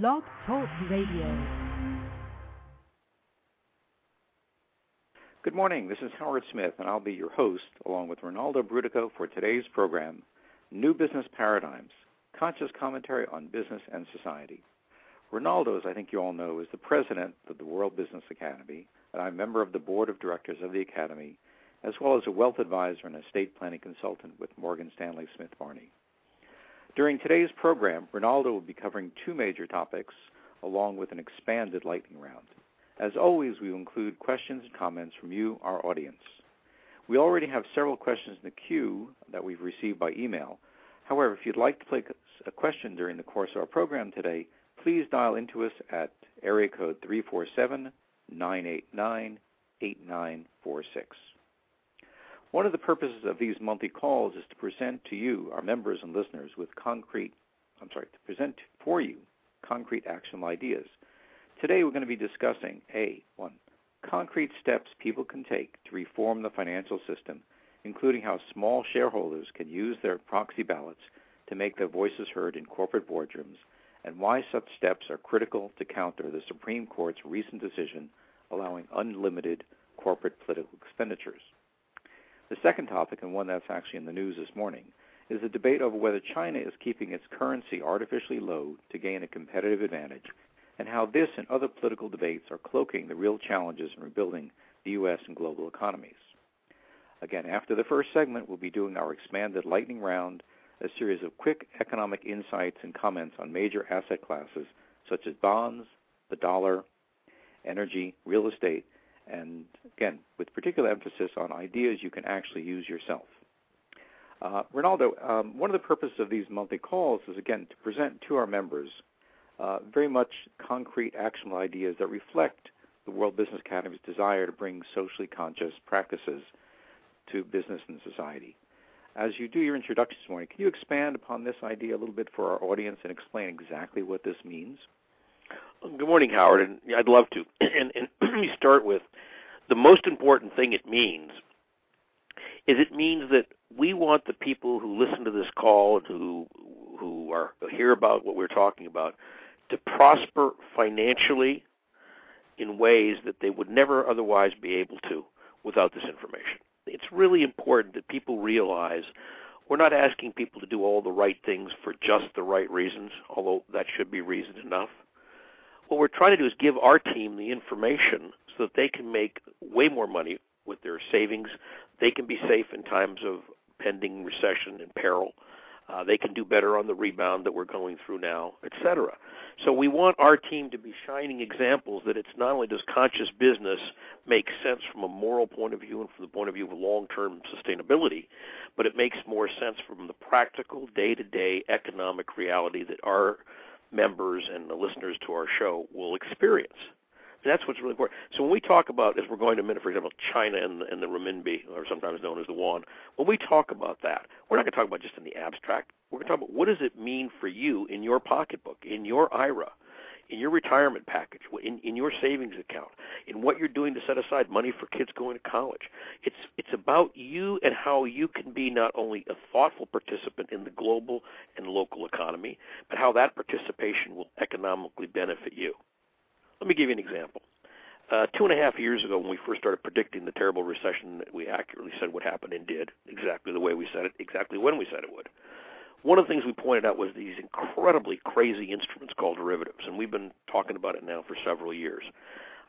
Blog Talk Radio. Good morning. This is Howard Smith, and I'll be your host, along with Rinaldo Brutoco, for today's program, New Business Paradigms Conscious Commentary on Business and Society. Rinaldo, as I think you all know, is the president of the World Business Academy, and I'm a member of the board of directors of the Academy, as well as a wealth advisor and estate planning consultant with Morgan Stanley Smith Barney. During today's program, Rinaldo will be covering two major topics along with an expanded lightning round. As always, we will include questions and comments from you, our audience. We already have several questions in the queue that we've received by email. However, if you'd like to place a question during the course of our program today, please dial into us at area code 347 989 8946. One of the purposes of these monthly calls is to present to you, our members and listeners, with concrete, I'm sorry, to present for you concrete actionable ideas. Today we're going to be discussing A, one, concrete steps people can take to reform the financial system, including how small shareholders can use their proxy ballots to make their voices heard in corporate boardrooms, and why such steps are critical to counter the Supreme Court's recent decision allowing unlimited corporate political expenditures. The second topic, and one that's actually in the news this morning, is the debate over whether China is keeping its currency artificially low to gain a competitive advantage, and how this and other political debates are cloaking the real challenges in rebuilding the U.S. and global economies. Again, after the first segment, we'll be doing our expanded lightning round, a series of quick economic insights and comments on major asset classes such as bonds, the dollar, energy, real estate, and again, with particular emphasis on ideas you can actually use yourself. Uh, Rinaldo, um, one of the purposes of these monthly calls is again to present to our members uh, very much concrete, actionable ideas that reflect the World Business Academy's desire to bring socially conscious practices to business and society. As you do your introduction this morning, can you expand upon this idea a little bit for our audience and explain exactly what this means? Good morning, Howard, and I'd love to. And, and let me start with the most important thing it means is it means that we want the people who listen to this call and who who are hear about what we're talking about to prosper financially in ways that they would never otherwise be able to without this information. It's really important that people realize we're not asking people to do all the right things for just the right reasons, although that should be reason enough what we're trying to do is give our team the information so that they can make way more money with their savings. They can be safe in times of pending recession and peril. Uh, they can do better on the rebound that we're going through now, etc. So we want our team to be shining examples that it's not only does conscious business make sense from a moral point of view and from the point of view of long-term sustainability, but it makes more sense from the practical day-to-day economic reality that our members and the listeners to our show will experience. That's what's really important. So when we talk about, as we're going to minute, for example, China and the, and the renminbi, or sometimes known as the yuan, when we talk about that, we're not going to talk about just in the abstract. We're going to talk about what does it mean for you in your pocketbook, in your IRA, in your retirement package, in, in your savings account, in what you're doing to set aside money for kids going to college. It's it's about you and how you can be not only a thoughtful participant in the global and local economy, but how that participation will economically benefit you. Let me give you an example. Uh, two and a half years ago, when we first started predicting the terrible recession that we accurately said would happen and did, exactly the way we said it, exactly when we said it would, one of the things we pointed out was these incredibly crazy instruments called derivatives, and we've been talking about it now for several years.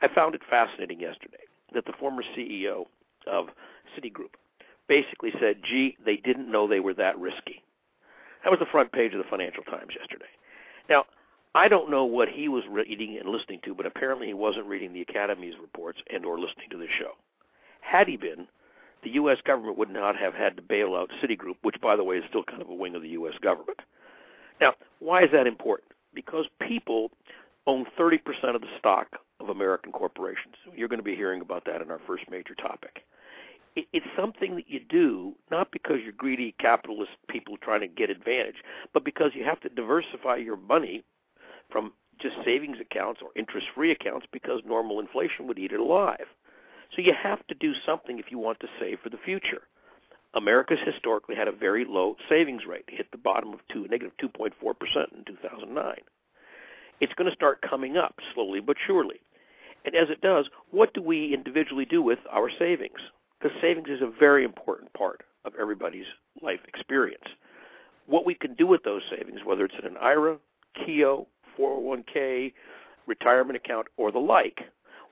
I found it fascinating yesterday that the former CEO of Citigroup basically said, gee, they didn't know they were that risky. That was the front page of the Financial Times yesterday. Now, I don't know what he was reading and listening to, but apparently he wasn't reading the Academy's reports and or listening to this show. Had he been, the U.S. government would not have had to bail out Citigroup, which, by the way, is still kind of a wing of the U.S. government. Now, why is that important? Because people own 30% of the stock of American corporations. You're going to be hearing about that in our first major topic. It's something that you do not because you're greedy capitalist people trying to get advantage, but because you have to diversify your money from just savings accounts or interest free accounts because normal inflation would eat it alive. So you have to do something if you want to save for the future. America's historically had a very low savings rate, hit the bottom of two, negative 2.4% in 2009. it's going to start coming up slowly but surely. And as it does, what do we individually do with our savings? Because savings is a very important part of everybody's life experience. What we can do with those savings, whether it's in an IRA, Keogh, 401k, retirement account, or the like,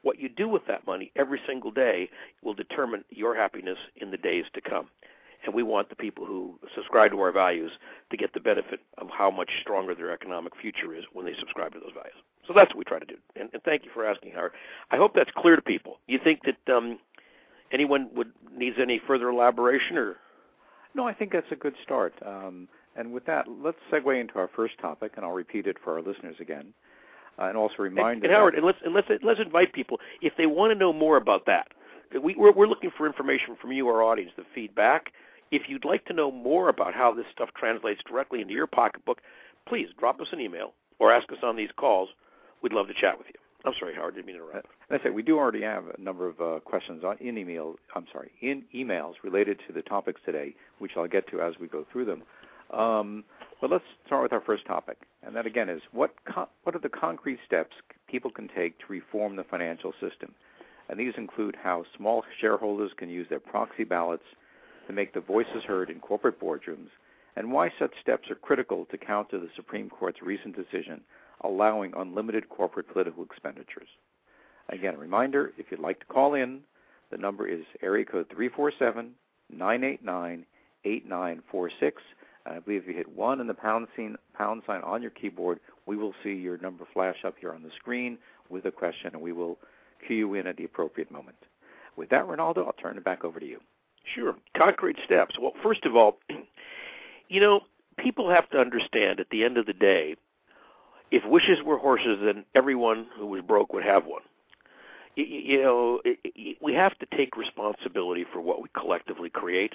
what you do with that money every single day will determine your happiness in the days to come. And we want the people who subscribe to our values to get the benefit of how much stronger their economic future is when they subscribe to those values. So that's what we try to do. And, and thank you for asking, Howard. I hope that's clear to people. You think that um, anyone would needs any further elaboration, or no? I think that's a good start. Um, and with that, let's segue into our first topic, and I'll repeat it for our listeners again, and also remind. And, and Howard, and let's and let's let's invite people if they want to know more about that. We, we're, we're looking for information from you, our audience, the feedback. If you'd like to know more about how this stuff translates directly into your pocketbook, please drop us an email or ask us on these calls. We'd love to chat with you. I'm sorry, Howard, didn't mean to interrupt. That's it. We do already have a number of uh, questions on, in email. I'm sorry, in emails related to the topics today, which I'll get to as we go through them. Um, but let's start with our first topic, and that again is what co- what are the concrete steps people can take to reform the financial system? And these include how small shareholders can use their proxy ballots to make the voices heard in corporate boardrooms, and why such steps are critical to counter the Supreme Court's recent decision allowing unlimited corporate political expenditures. Again, a reminder if you'd like to call in, the number is area code 347 989 8946. I believe if you hit one and the pound sign, pound sign on your keyboard, we will see your number flash up here on the screen with a question, and we will cue you in at the appropriate moment. With that, Rinaldo, I'll turn it back over to you. Sure. Concrete steps. Well, first of all, you know, people have to understand at the end of the day, if wishes were horses, then everyone who was broke would have one. You know, we have to take responsibility for what we collectively create.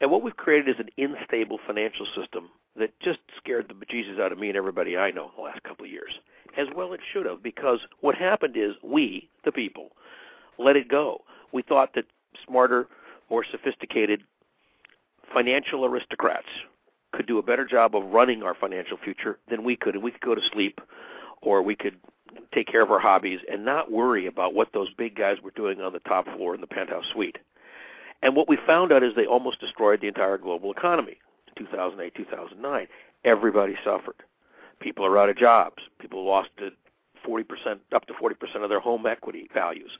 And what we've created is an unstable financial system that just scared the bejesus out of me and everybody I know in the last couple of years. As well it should have, because what happened is we, the people, let it go. We thought that smarter, more sophisticated financial aristocrats could do a better job of running our financial future than we could. And we could go to sleep or we could take care of our hobbies and not worry about what those big guys were doing on the top floor in the penthouse suite. And what we found out is they almost destroyed the entire global economy in 2008, 2009. Everybody suffered. People are out of jobs. People lost 40% up to 40% of their home equity values.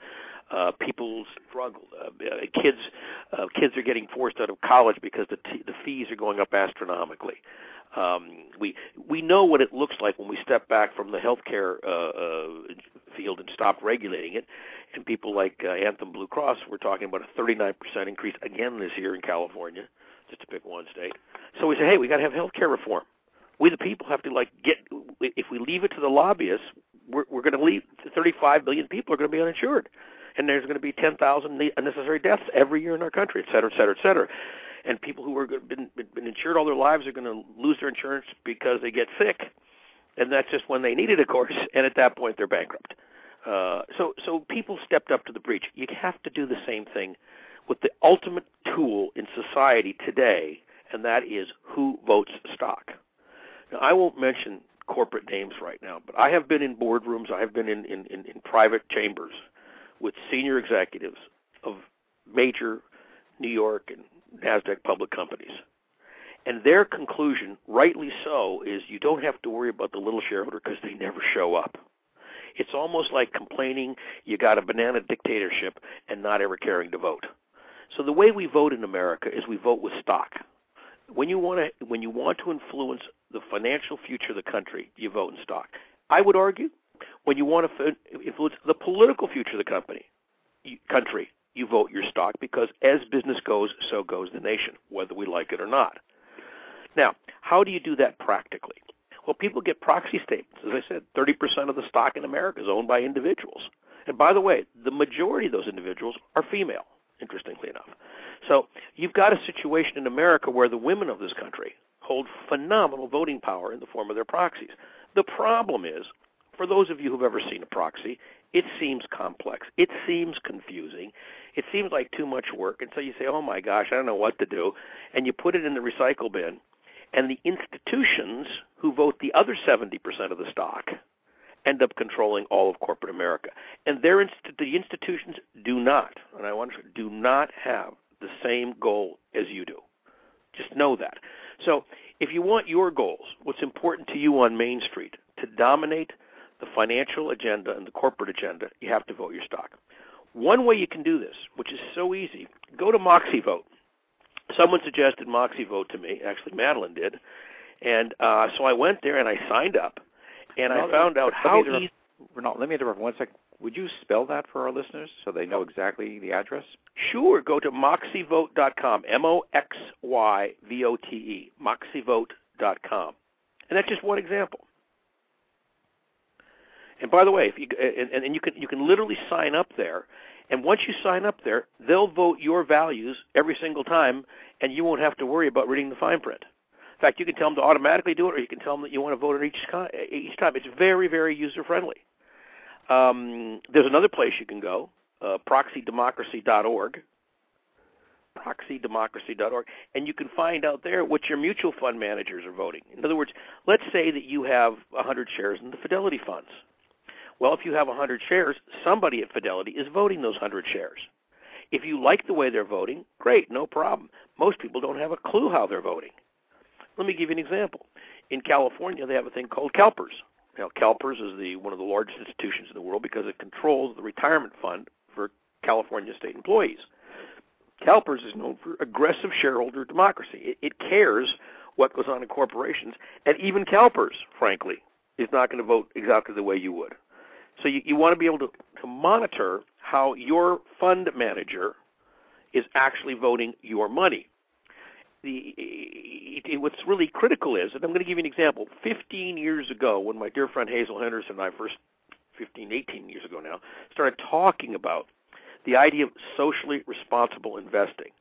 Uh, people struggle. Uh, uh, kids, uh, kids are getting forced out of college because the t- the fees are going up astronomically. Um, we we know what it looks like when we step back from the healthcare uh, uh, field and stop regulating it. And people like uh, Anthem Blue Cross were talking about a 39% increase again this year in California, just to pick one state. So we say, hey, we got to have healthcare reform. We the people have to like get. If we leave it to the lobbyists, we're, we're going to leave 35 million people are going to be uninsured, and there's going to be 10,000 unnecessary deaths every year in our country, et cetera, et cetera, et cetera. And people who are been been insured all their lives are going to lose their insurance because they get sick, and that's just when they need it, of course. And at that point, they're bankrupt. Uh, so so people stepped up to the breach. You have to do the same thing with the ultimate tool in society today, and that is who votes stock. Now, I won't mention corporate names right now, but I have been in boardrooms, I have been in, in, in, in private chambers with senior executives of major New York and NASDAQ public companies. And their conclusion, rightly so, is you don't have to worry about the little shareholder because they never show up. It's almost like complaining you got a banana dictatorship and not ever caring to vote. So the way we vote in America is we vote with stock. When you want to when you want to influence the financial future of the country, you vote in stock. I would argue when you want to influence the political future of the company, country, you vote your stock because as business goes, so goes the nation, whether we like it or not. Now, how do you do that practically? Well, people get proxy statements. As I said, 30% of the stock in America is owned by individuals. And by the way, the majority of those individuals are female, interestingly enough. So you've got a situation in America where the women of this country hold phenomenal voting power in the form of their proxies. The problem is, for those of you who've ever seen a proxy, it seems complex. It seems confusing. It seems like too much work. And so you say, oh my gosh, I don't know what to do. And you put it in the recycle bin. And the institutions who vote the other 70% of the stock end up controlling all of corporate America. And their inst- the institutions do not, and I want to do not have the same goal as you do. Just know that. So, if you want your goals, what's important to you on Main Street to dominate the financial agenda and the corporate agenda, you have to vote your stock. One way you can do this, which is so easy, go to Moxie Vote. Someone suggested Moxie Vote to me. Actually, Madeline did, and uh, so I went there and I signed up, and I found out how easy. Ronald, let me interrupt one second. Would you spell that for our listeners so they know exactly the address? Sure. Go to moxievote.com. M O X Y V O T E. Moxievote.com. And that's just one example. And by the way, if you and, and you can you can literally sign up there, and once you sign up there, they'll vote your values every single time, and you won't have to worry about reading the fine print. In fact, you can tell them to automatically do it, or you can tell them that you want to vote each each time. It's very very user friendly. Um, there's another place you can go, uh, proxydemocracy.org, proxydemocracy.org, and you can find out there what your mutual fund managers are voting. In other words, let's say that you have 100 shares in the Fidelity funds. Well, if you have 100 shares, somebody at Fidelity is voting those 100 shares. If you like the way they're voting, great, no problem. Most people don't have a clue how they're voting. Let me give you an example. In California, they have a thing called CalPERS. Now, CalPERS is the one of the largest institutions in the world because it controls the retirement fund for California state employees. CalPERS is known for aggressive shareholder democracy. It, it cares what goes on in corporations, and even CalPERS, frankly, is not going to vote exactly the way you would. So you, you want to be able to, to monitor how your fund manager is actually voting your money. The, it, it, what's really critical is, and I'm going to give you an example. 15 years ago, when my dear friend Hazel Henderson and I first, 15, 18 years ago now, started talking about the idea of socially responsible investing.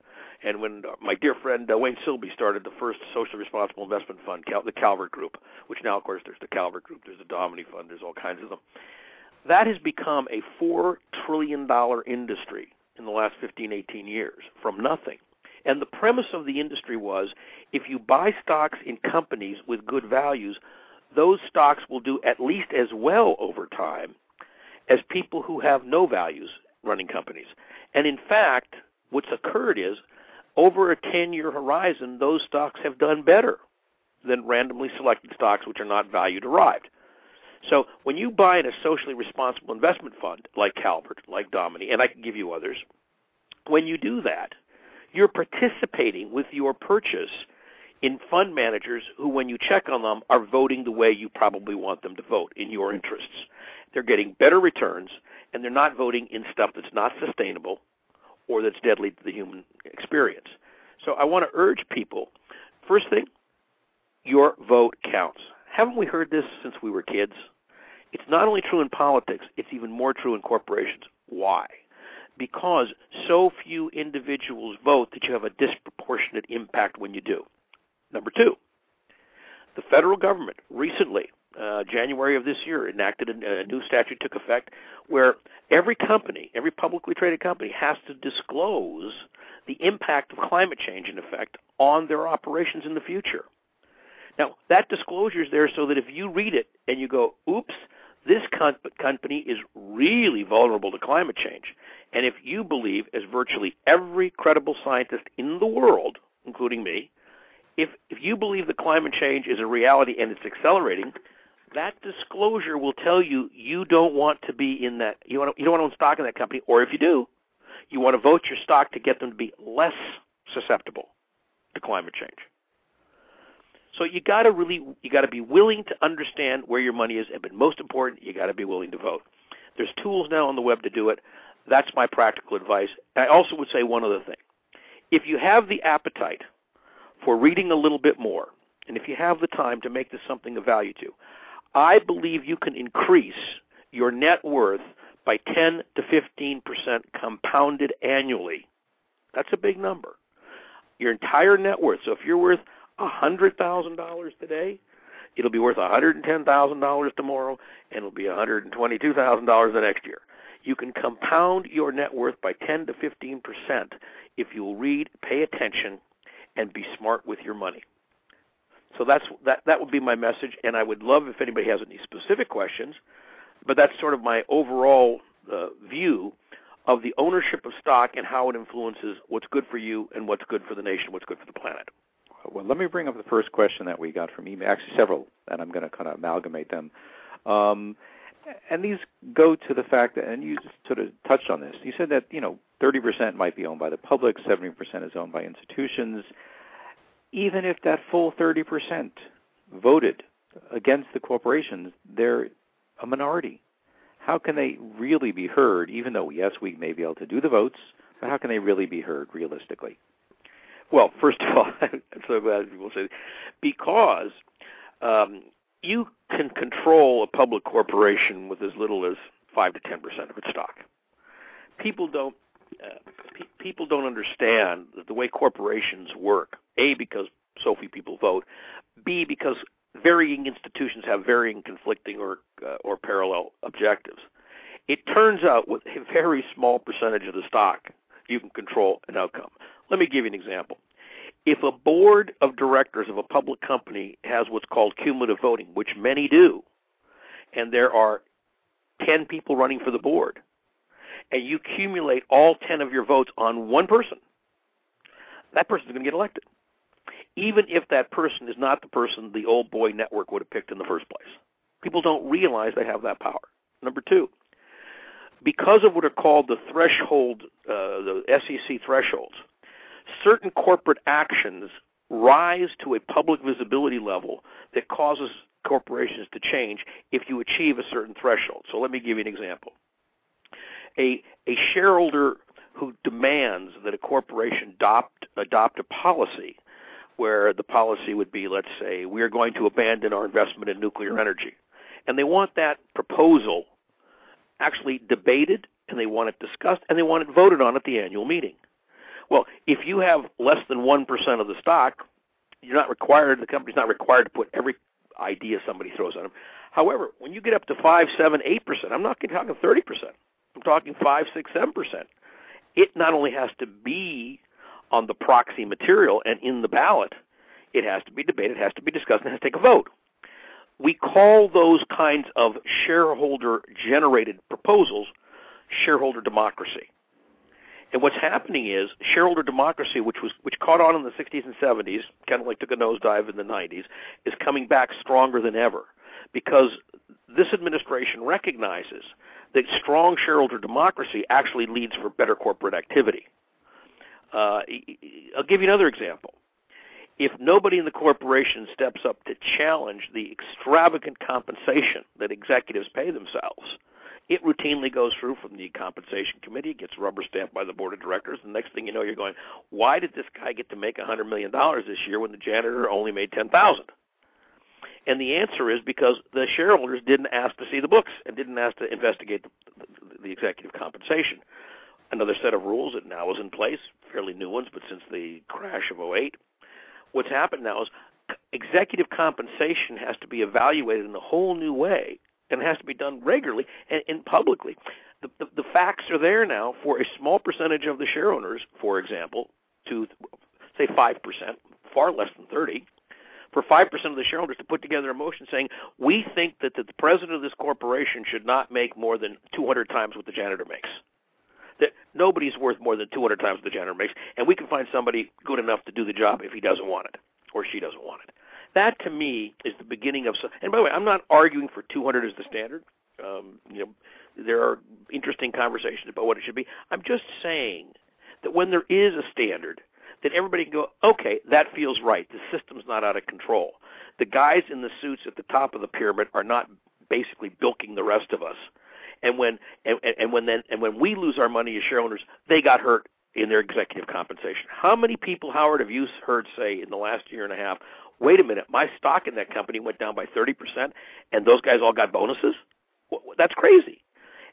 And when uh, my dear friend uh, Wayne Silby started the first socially responsible investment fund, Cal- the Calvert Group, which now, of course, there's the Calvert Group, there's the Domini Fund, there's all kinds of them. That has become a $4 trillion industry in the last 15, 18 years from nothing. And the premise of the industry was if you buy stocks in companies with good values, those stocks will do at least as well over time as people who have no values running companies. And in fact, what's occurred is over a 10 year horizon, those stocks have done better than randomly selected stocks which are not value derived. So when you buy in a socially responsible investment fund like Calvert, like Domini, and I can give you others, when you do that, you're participating with your purchase in fund managers who, when you check on them, are voting the way you probably want them to vote in your interests. They're getting better returns, and they're not voting in stuff that's not sustainable or that's deadly to the human experience. So I want to urge people first thing, your vote counts. Haven't we heard this since we were kids? It's not only true in politics, it's even more true in corporations. Why? Because so few individuals vote that you have a disproportionate impact when you do. Number two, the federal government recently, uh, January of this year, enacted a, a new statute took effect where every company, every publicly traded company, has to disclose the impact of climate change, in effect, on their operations in the future. That disclosure is there so that if you read it and you go, oops, this company is really vulnerable to climate change. And if you believe, as virtually every credible scientist in the world, including me, if, if you believe that climate change is a reality and it's accelerating, that disclosure will tell you you don't want to be in that you want to, you don't want to own stock in that company, or if you do, you want to vote your stock to get them to be less susceptible to climate change. So you got to really you got to be willing to understand where your money is, and but most important, you got to be willing to vote. There's tools now on the web to do it. That's my practical advice. I also would say one other thing. If you have the appetite for reading a little bit more, and if you have the time to make this something of value to, I believe you can increase your net worth by 10 to 15% compounded annually. That's a big number. Your entire net worth. So if you're worth $100,000 today, it'll be worth a $110,000 tomorrow, and it'll be a $122,000 the next year. You can compound your net worth by 10 to 15 percent if you'll read, pay attention, and be smart with your money. So that's that. That would be my message, and I would love if anybody has any specific questions but that's sort of my overall uh, view of the ownership of stock and how it influences what's good for you and what's good for the nation, what's good for the planet. Well, let me bring up the first question that we got from email. Actually, several, and I'm going to kind of amalgamate them. Um, and these go to the fact that, and you sort of touched on this. You said that you know 30% might be owned by the public, 70% is owned by institutions. Even if that full 30% voted against the corporations, they're a minority. How can they really be heard? Even though yes, we may be able to do the votes, but how can they really be heard realistically? Well, first of all, I'm so glad people say because um, you can control a public corporation with as little as five to ten percent of its stock. People don't uh, pe- people don't understand the way corporations work. A because so few people vote. B because varying institutions have varying conflicting or uh, or parallel objectives. It turns out with a very small percentage of the stock, you can control an outcome. Let me give you an example. If a board of directors of a public company has what's called cumulative voting, which many do, and there are 10 people running for the board, and you accumulate all 10 of your votes on one person, that person's going to get elected. Even if that person is not the person the old boy network would have picked in the first place. People don't realize they have that power. Number two, because of what are called the threshold, uh, the SEC thresholds, certain corporate actions rise to a public visibility level that causes corporations to change if you achieve a certain threshold. So let me give you an example. A, a shareholder who demands that a corporation adopt, adopt a policy where the policy would be, let's say, we are going to abandon our investment in nuclear energy. And they want that proposal actually debated and they want it discussed and they want it voted on at the annual meeting. Well, if you have less than 1% of the stock, you're not required, the company's not required to put every idea somebody throws at them. However, when you get up to 5, 7, 8%, I'm not talking 30%. I'm talking 5, 6, 7%. It not only has to be on the proxy material and in the ballot, it has to be debated, it has to be discussed, and it has to take a vote. We call those kinds of shareholder generated proposals shareholder democracy. And what's happening is shareholder democracy, which was which caught on in the 60s and 70s, kind of like took a nosedive in the 90s, is coming back stronger than ever because this administration recognizes that strong shareholder democracy actually leads for better corporate activity. Uh, I'll give you another example. If nobody in the corporation steps up to challenge the extravagant compensation that executives pay themselves, it routinely goes through from the compensation committee, gets rubber stamped by the board of directors. The next thing you know, you're going, why did this guy get to make a $100 million this year when the janitor only made 10000 And the answer is because the shareholders didn't ask to see the books and didn't ask to investigate the, the, the executive compensation. Another set of rules that now is in place, fairly new ones, but since the crash of 08, what's happened now is executive compensation has to be evaluated in a whole new way and it has to be done regularly and, and publicly. The, the, the facts are there now for a small percentage of the share owners, for example, to say 5%, far less than 30, for 5% of the shareholders to put together a motion saying, we think that the president of this corporation should not make more than 200 times what the janitor makes. That nobody's worth more than 200 times what the janitor makes, and we can find somebody good enough to do the job if he doesn't want it or she doesn't want it. That to me is the beginning of. And by the way, I'm not arguing for 200 as the standard. Um, you know, there are interesting conversations about what it should be. I'm just saying that when there is a standard, that everybody can go, okay, that feels right. The system's not out of control. The guys in the suits at the top of the pyramid are not basically bilking the rest of us. And when and, and when then and when we lose our money as shareholders, they got hurt in their executive compensation. How many people, Howard, have you heard say in the last year and a half, wait a minute, my stock in that company went down by 30%, and those guys all got bonuses? That's crazy.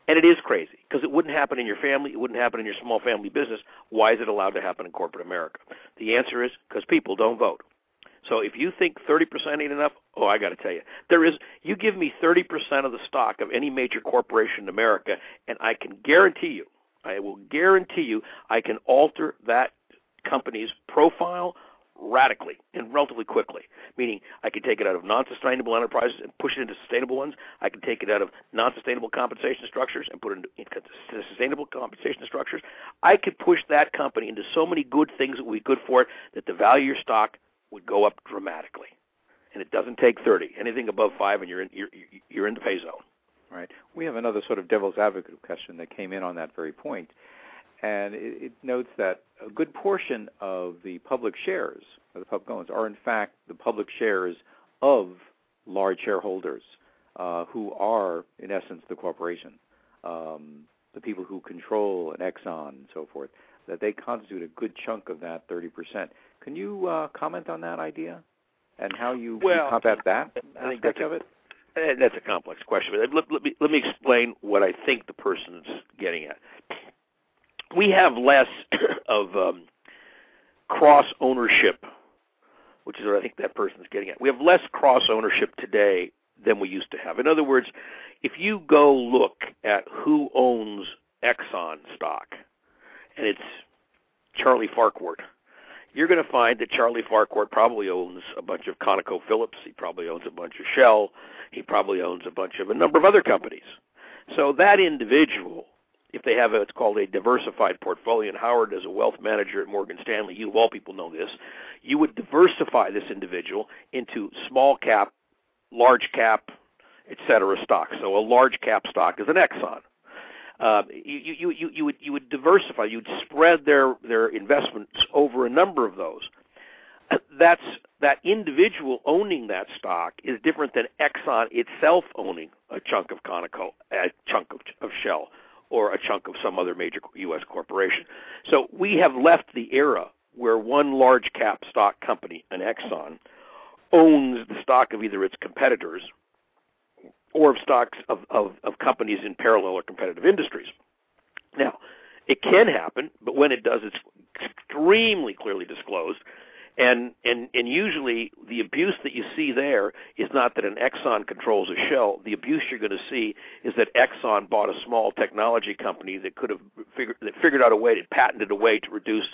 And it is crazy because it wouldn't happen in your family. It wouldn't happen in your small family business. Why is it allowed to happen in corporate America? The answer is because people don't vote. So if you think 30% ain't enough, oh, I got to tell you, there is. You give me 30% of the stock of any major corporation in America, and I can guarantee you, I will guarantee you, I can alter that company's profile, radically and relatively quickly. Meaning, I could take it out of non-sustainable enterprises and push it into sustainable ones. I could take it out of non-sustainable compensation structures and put it into sustainable compensation structures. I could push that company into so many good things that would be good for it that the value of your stock would go up dramatically. And it doesn't take 30. Anything above five, and you're in you're you're in the pay zone. Right. We have another sort of devil's advocate question that came in on that very point and it, it, notes that a good portion of the public shares, of the public owners, are in fact the public shares of large shareholders uh, who are, in essence, the corporation, um, the people who control an Exxon and so forth. That they constitute a good chunk of that 30%. Can you uh, comment on that idea and how you, well, you combat that I think aspect a, of it? Eh, that's a complex question. But let, let, me, let me explain what I think the person's getting at we have less of um, cross ownership, which is what I think that person's getting at. We have less cross ownership today than we used to have. In other words, if you go look at who owns Exxon stock, and it's Charlie Farquhar, you're going to find that Charlie Farquhar probably owns a bunch of ConocoPhillips. He probably owns a bunch of Shell. He probably owns a bunch of a number of other companies. So that individual if they have a, called a diversified portfolio, and Howard as a wealth manager at Morgan Stanley, you of all people know this, you would diversify this individual into small cap, large cap, et cetera stocks. So a large cap stock is an Exxon. Uh, you, you, you, you, would, you would diversify, you'd spread their, their investments over a number of those. That's that individual owning that stock is different than Exxon itself owning a chunk of Conoco, a chunk of, of Shell, or a chunk of some other major U.S. corporation. So we have left the era where one large cap stock company, an Exxon, owns the stock of either its competitors or of stocks of, of, of companies in parallel or competitive industries. Now, it can happen, but when it does, it's extremely clearly disclosed and and and usually the abuse that you see there is not that an Exxon controls a Shell. The abuse you're going to see is that Exxon bought a small technology company that could have figured that figured out a way to patented a way to reduce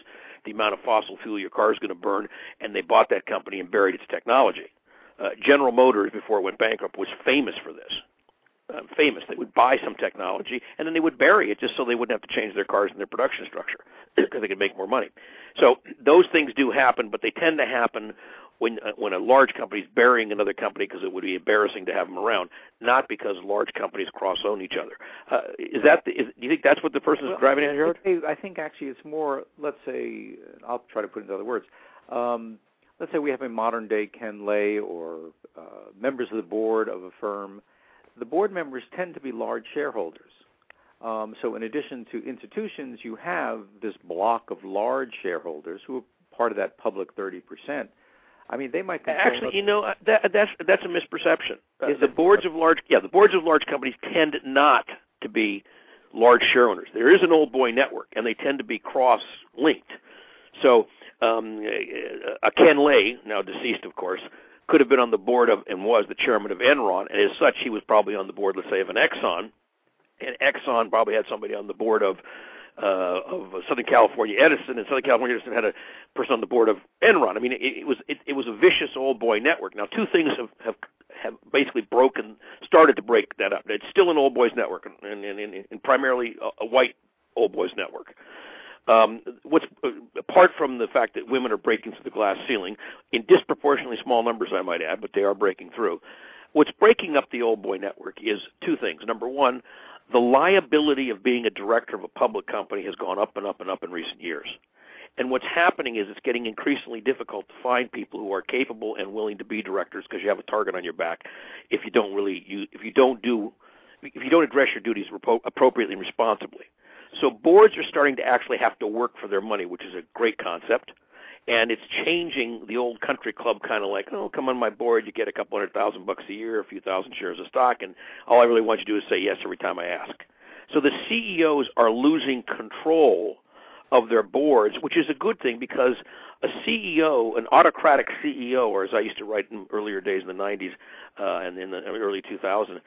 the amount of fossil fuel your car is going to burn, and they bought that company and buried its technology. Uh, General Motors, before it went bankrupt, was famous for this uh, famous. They would buy some technology and then they would bury it just so they wouldn't have to change their cars and their production structure because they could make more money. So those things do happen, but they tend to happen when uh, when a large company is burying another company because it would be embarrassing to have them around, not because large companies cross own each other. Uh, is that the, is, do you think that's what the person is well, driving at, Harold? I think actually it's more. Let's say I'll try to put it into other words. Um, let's say we have a modern day Ken Lay or uh, members of the board of a firm the board members tend to be large shareholders. Um, so, in addition to institutions, you have this block of large shareholders who are part of that public 30%. I mean, they might actually, you know, uh, that, that's that's a misperception. Uh, the boards of large, yeah, the boards of large companies tend not to be large shareholders. There is an old boy network, and they tend to be cross-linked. So, um, a Ken Lay, now deceased, of course, could have been on the board of and was the chairman of Enron, and as such, he was probably on the board, let's say, of an Exxon, and Exxon probably had somebody on the board of uh, of Southern California Edison, and Southern California Edison had a person on the board of Enron. I mean, it, it was it, it was a vicious old boy network. Now, two things have have have basically broken, started to break that up. It's still an old boys network, and, and, and, and primarily a, a white old boys network. Um, what's uh, apart from the fact that women are breaking through the glass ceiling in disproportionately small numbers, I might add, but they are breaking through. What's breaking up the old boy network is two things. Number one, the liability of being a director of a public company has gone up and up and up in recent years. And what's happening is it's getting increasingly difficult to find people who are capable and willing to be directors because you have a target on your back if you don't really you, if you don't do if you don't address your duties appropriately and responsibly. So boards are starting to actually have to work for their money, which is a great concept. And it's changing the old country club kind of like, oh, come on my board, you get a couple hundred thousand bucks a year, a few thousand shares of stock, and all I really want you to do is say yes every time I ask. So the CEOs are losing control of their boards, which is a good thing because a CEO, an autocratic CEO, or as I used to write in earlier days in the 90s uh, and in the early 2000s,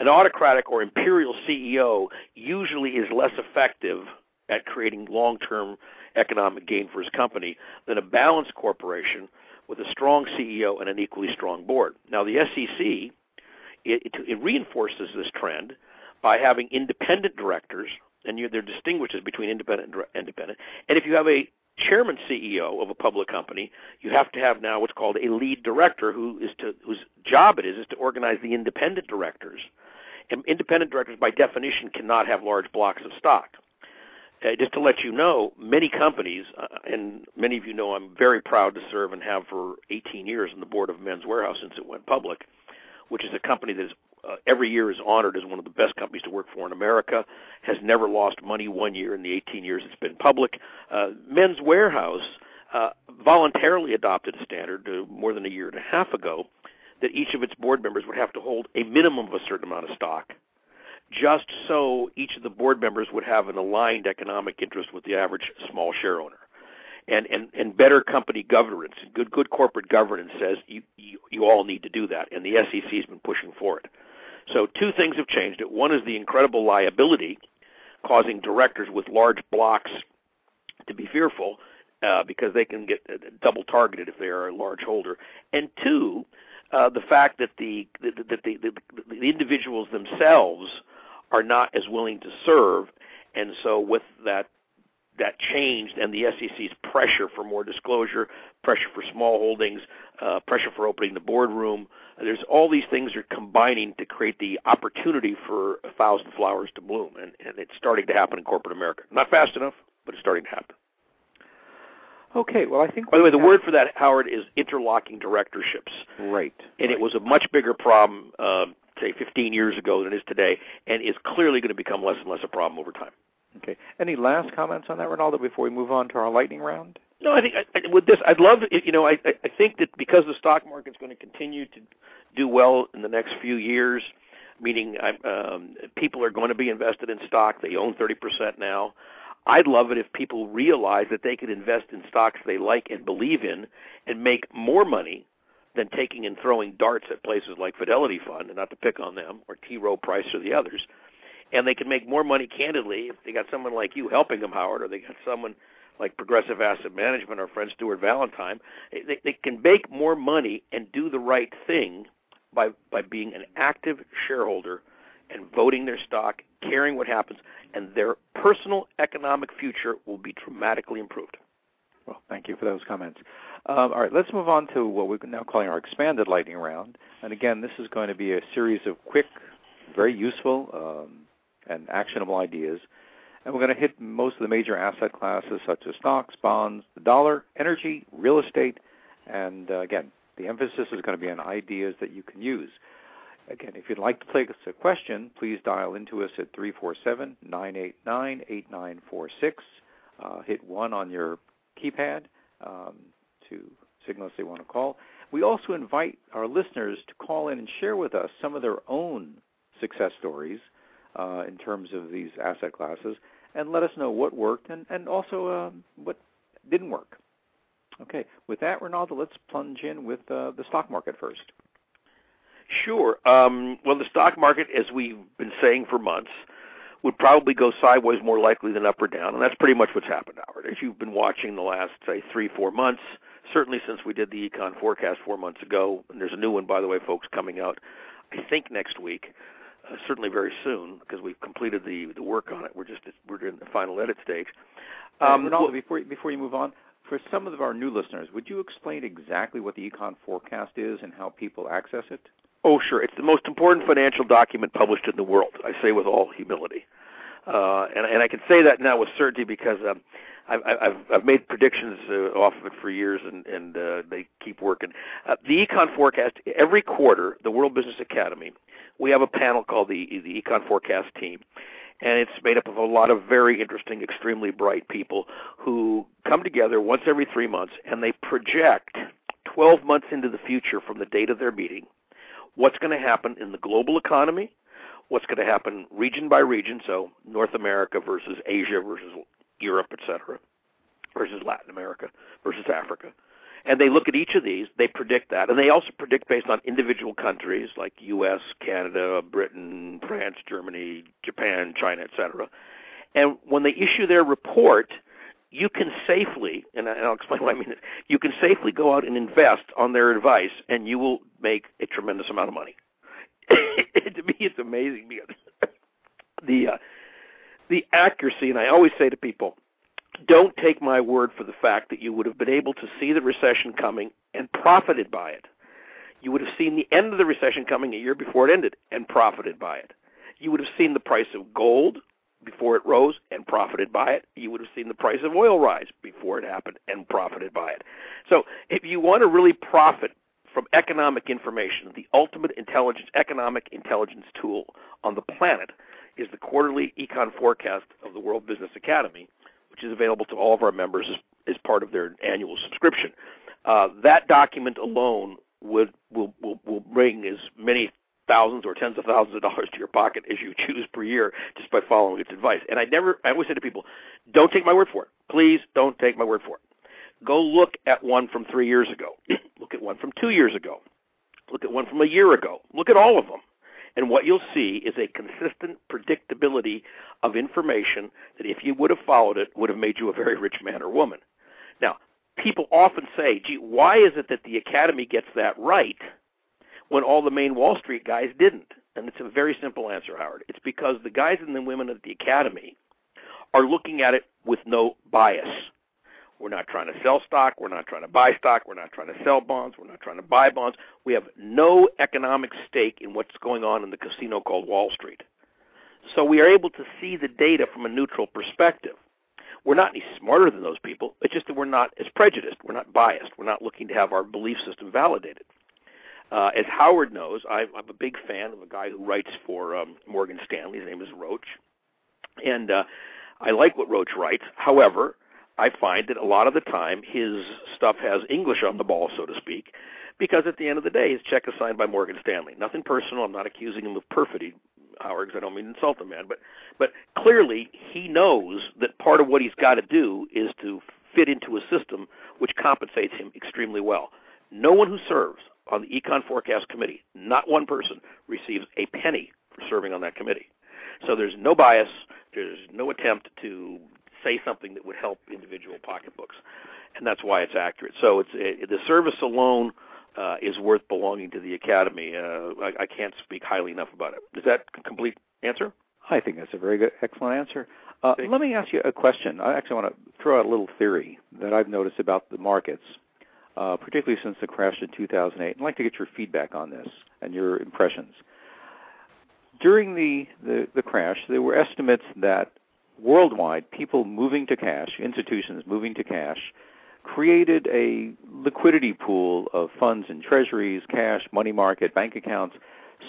an autocratic or imperial CEO usually is less effective at creating long-term economic gain for his company than a balanced corporation with a strong CEO and an equally strong board. Now, the SEC it, it, reinforces this trend by having independent directors, and you, there distinguishes between independent and independent. And if you have a chairman CEO of a public company, you have to have now what's called a lead director, who is to whose job it is is to organize the independent directors. Independent directors, by definition, cannot have large blocks of stock. Uh, just to let you know, many companies, uh, and many of you know I'm very proud to serve and have for 18 years on the board of Men's Wearhouse since it went public, which is a company that is uh, every year is honored as one of the best companies to work for in America, has never lost money one year in the 18 years it's been public. Uh, Men's Wearhouse uh, voluntarily adopted a standard uh, more than a year and a half ago that each of its board members would have to hold a minimum of a certain amount of stock, just so each of the board members would have an aligned economic interest with the average small share owner and and and better company governance, good good corporate governance says you you, you all need to do that, and the SEC has been pushing for it. So two things have changed. It one is the incredible liability causing directors with large blocks to be fearful uh, because they can get uh, double targeted if they are a large holder, and two, uh, the fact that the that the, the, the individuals themselves are not as willing to serve, and so with that that changed and the SEC's pressure for more disclosure, pressure for small holdings, uh, pressure for opening the boardroom. There's all these things are combining to create the opportunity for a thousand flowers to bloom, and, and it's starting to happen in corporate America. Not fast enough, but it's starting to happen. Okay, well, I think. By the way, the word for that, Howard, is interlocking directorships. Right. And right. it was a much bigger problem, uh, say, 15 years ago than it is today, and is clearly going to become less and less a problem over time. Okay. Any last comments on that, Rinaldo, before we move on to our lightning round? No, I think I, with this, I'd love, you know, I, I think that because the stock market's going to continue to do well in the next few years, meaning um, people are going to be invested in stock. They own 30% now. I'd love it if people realize that they could invest in stocks they like and believe in and make more money than taking and throwing darts at places like Fidelity Fund, and not to pick on them, or T. Rowe Price or the others and they can make more money candidly if they got someone like you helping them, Howard, or they got someone like Progressive Asset Management, our friend Stuart Valentine. They, they can make more money and do the right thing by by being an active shareholder and voting their stock, caring what happens, and their personal economic future will be dramatically improved. Well, thank you for those comments. Um, all right, let's move on to what we're now calling our expanded lightning round. And again, this is going to be a series of quick, very useful um, and actionable ideas. And we're going to hit most of the major asset classes such as stocks, bonds, the dollar, energy, real estate, and uh, again, the emphasis is going to be on ideas that you can use. Again, if you'd like to place a question, please dial into us at 347 989 8946. Uh, hit 1 on your keypad um, to signal us they want to call. We also invite our listeners to call in and share with us some of their own success stories uh, in terms of these asset classes, and let us know what worked and, also uh, what didn't work. Okay, with that, Rinaldo, let's plunge in with uh, the stock market first. Sure. Um, well, the stock market, as we've been saying for months, would probably go sideways more likely than up or down, and that's pretty much what's happened, Howard. As you've been watching the last, say, three, four months, certainly since we did the econ forecast four months ago, and there's a new one, by the way, folks, coming out, I think next week uh, certainly very soon because we've completed the the work on it. We're just we're in the final edit stage. Um, Rinaldo, well, before before you move on, for some of our new listeners, would you explain exactly what the econ forecast is and how people access it? Oh, sure. It's the most important financial document published in the world. I say with all humility, uh, and and I can say that now with certainty because. Um, I've, I've I've made predictions uh, off of it for years, and and uh, they keep working. Uh, the econ forecast every quarter, the World Business Academy we have a panel called the the Econ Forecast Team, and it's made up of a lot of very interesting, extremely bright people who come together once every three months and they project 12 months into the future from the date of their meeting what's going to happen in the global economy, what's going to happen region by region, so North America versus Asia versus Europe, etc., versus Latin America versus Africa and they look at each of these, they predict that, and they also predict based on individual countries like U.S., Canada, Britain, France, Germany, Japan, China, etc. And when they issue their report, you can safely, and I'll explain what I mean. You can safely go out and invest on their advice, and you will make a tremendous amount of money. to me, it's amazing because the uh, the accuracy, and I always say to people, don't take my word for the fact that you would have been able to see the recession coming and profited by it. You would have seen the end of the recession coming a year before it ended and profited by it. You would have seen the price of gold before it rose and profited by it. You would have seen the price of oil rise before it happened and profited by it. So if you want to really profit from economic information, the ultimate intelligence, economic intelligence tool on the planet is the quarterly econ forecast of the World Business Academy, which is available to all of our members as, as part of their annual subscription. Uh, that document alone would will, will will bring as many thousands or tens of thousands of dollars to your pocket as you choose per year just by following its advice. And I never, I always say to people, don't take my word for it. Please don't take my word for it. Go look at one from three years ago. look at one from two years ago. Look at one from a year ago. Look at all of them. And what you'll see is a consistent predictability of information that if you would have followed it would have made you a very rich man or woman. Now, people often say, gee, why is it that the Academy gets that right when all the main Wall Street guys didn't? And it's a very simple answer, Howard. It's because the guys and the women at the Academy are looking at it with no bias. We're not trying to sell stock. We're not trying to buy stock. We're not trying to sell bonds. We're not trying to buy bonds. We have no economic stake in what's going on in the casino called Wall Street. So we are able to see the data from a neutral perspective. We're not any smarter than those people. It's just that we're not as prejudiced. We're not biased. We're not looking to have our belief system validated. Uh, as Howard knows, I'm, I'm a big fan of a guy who writes for um, Morgan Stanley. His name is Roach, and uh, I like what Roach writes. However, I find that a lot of the time his stuff has English on the ball, so to speak, because at the end of the day, his check is signed by Morgan Stanley. Nothing personal. I'm not accusing him of perfidy, Howard, because I don't mean to insult the man, but but clearly he knows that part of what he's got to do is to fit into a system which compensates him extremely well. No one who serves on the Econ Forecast Committee, not one person receives a penny for serving on that committee. So there's no bias, there's no attempt to say something that would help individual pocketbooks, and that's why it's accurate. So it's it, the service alone uh, is worth belonging to the academy. Uh, I, I can't speak highly enough about it. Is that a complete answer? I think that's a very good, excellent answer. Uh, let me ask you a question. I actually want to throw out a little theory that I've noticed about the markets uh, particularly since the crash in 2008. I'd like to get your feedback on this and your impressions. During the, the, the crash, there were estimates that worldwide, people moving to cash, institutions moving to cash, created a liquidity pool of funds in treasuries, cash, money market, bank accounts,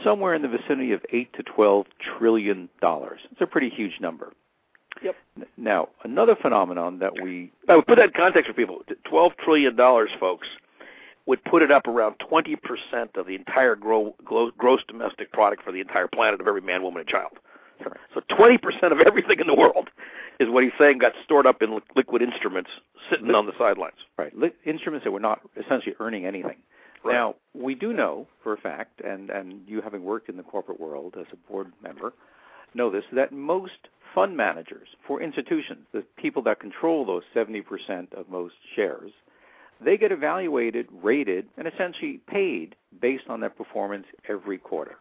somewhere in the vicinity of 8 to 12 trillion dollars. It's a pretty huge number. Yep. Now, another phenomenon that we I would put that in context for people. Twelve trillion dollars, folks, would put it up around twenty percent of the entire gro- gross domestic product for the entire planet of every man, woman, and child. So twenty percent of everything in the world is what he's saying got stored up in liquid instruments sitting Li- on the sidelines. Right, Li- instruments that were not essentially earning anything. Right. Now we do know for a fact, and and you having worked in the corporate world as a board member, know this that most fund managers for institutions, the people that control those 70% of most shares, they get evaluated, rated, and essentially paid based on their performance every quarter.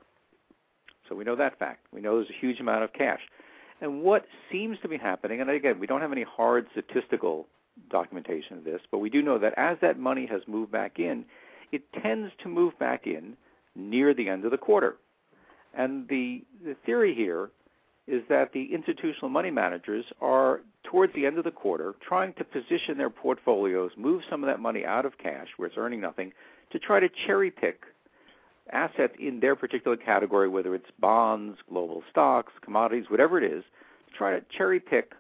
So we know that fact. We know there's a huge amount of cash. And what seems to be happening, and again, we don't have any hard statistical documentation of this, but we do know that as that money has moved back in, it tends to move back in near the end of the quarter. And the, the theory here is that the institutional money managers are towards the end of the quarter trying to position their portfolios, move some of that money out of cash where it's earning nothing, to try to cherry pick assets in their particular category, whether it's bonds, global stocks, commodities, whatever it is, to try to cherry pick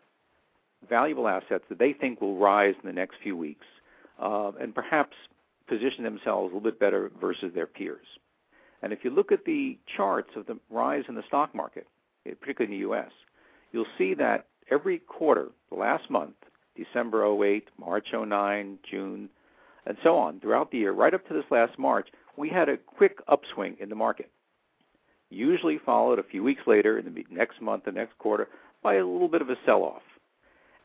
valuable assets that they think will rise in the next few weeks uh, and perhaps position themselves a little bit better versus their peers. And if you look at the charts of the rise in the stock market, particularly in the U.S., you'll see that every quarter, the last month, December 08, March 09, June, and so on, throughout the year, right up to this last March, we had a quick upswing in the market. Usually followed a few weeks later, in the next month, the next quarter, by a little bit of a sell off.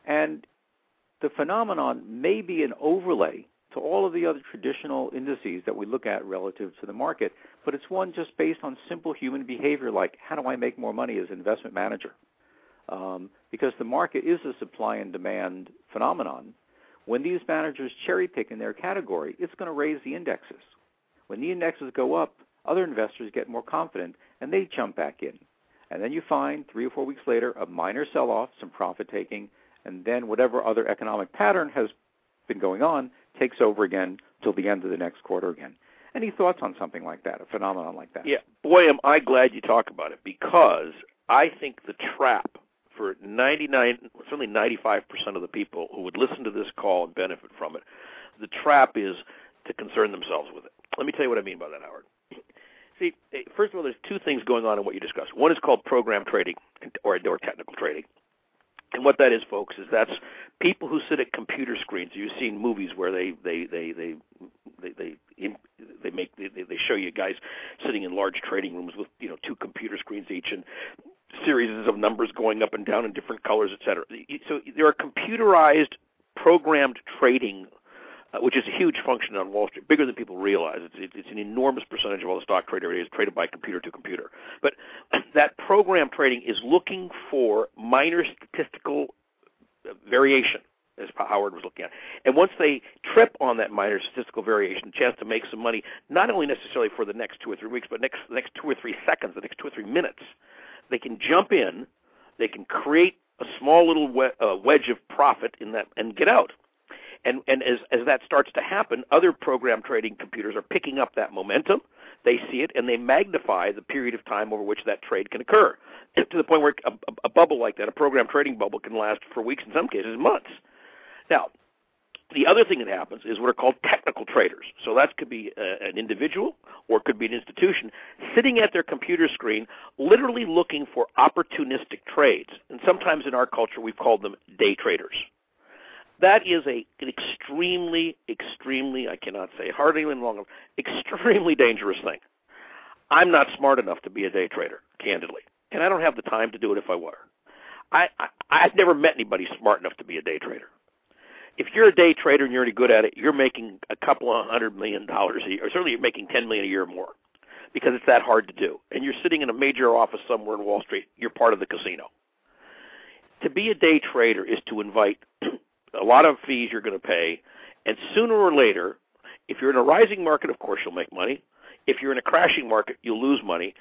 And the phenomenon may be an overlay to all of the other traditional indices that we look at relative to the market, but it's one just based on simple human behavior like how do I make more money as an investment manager? Um, because the market is a supply and demand phenomenon. When these managers cherry pick in their category, it's going to raise the indexes. When the indexes go up, other investors get more confident and they jump back in. And then you find three or four weeks later a minor sell off, some profit taking, and then whatever other economic pattern has been going on takes over again till the end of the next quarter again. Any thoughts on something like that, a phenomenon like that? Yeah, boy, am I glad you talk about it because I think the trap for 99, certainly 95% of the people who would listen to this call and benefit from it, the trap is to concern themselves with it. Let me tell you what I mean by that, Howard. See, eh, first of all, there's two things going on in what you discussed. One is called program trading or, or technical trading. And what that is, folks, is that's people who sit at computer screens. You've seen movies where they they they they they they, they make they, they show you guys sitting in large trading rooms with you know two computer screens each and series of numbers going up and down in different colors, et cetera. So there are computerized, programmed trading uh, which is a huge function on Wall Street, bigger than people realize. It's, it's an enormous percentage of all the stock trader is traded by computer to computer. But that program trading is looking for minor statistical uh, variation, as Howard was looking at. And once they trip on that minor statistical variation, chance to make some money, not only necessarily for the next two or three weeks, but next next two or three seconds, the next two or three minutes, they can jump in, they can create a small little uh, wedge of profit in that and get out. And, and as, as that starts to happen, other program trading computers are picking up that momentum. They see it and they magnify the period of time over which that trade can occur to the point where a, a, bubble like that, a program trading bubble, can last for weeks, in some cases, months. Now, the other thing that happens is what are called technical traders. So that could be uh, an individual or it could be an institution sitting at their computer screen, literally looking for opportunistic trades. And sometimes in our culture, we've called them day traders. That is a an extremely, extremely, I cannot say hardly even long, extremely dangerous thing. I'm not smart enough to be a day trader, candidly, and I don't have the time to do it if I were. I, I I've never met anybody smart enough to be a day trader. If you're a day trader and you're any good at it, you're making a couple of hundred million dollars a year, or certainly you're making ten million a year or more, because it's that hard to do. And you're sitting in a major office somewhere in Wall Street. You're part of the casino. To be a day trader is to invite a lot of fees you're going to pay, and sooner or later, if you're in a rising market, of course you'll make money. If you're in a crashing market, you'll lose money.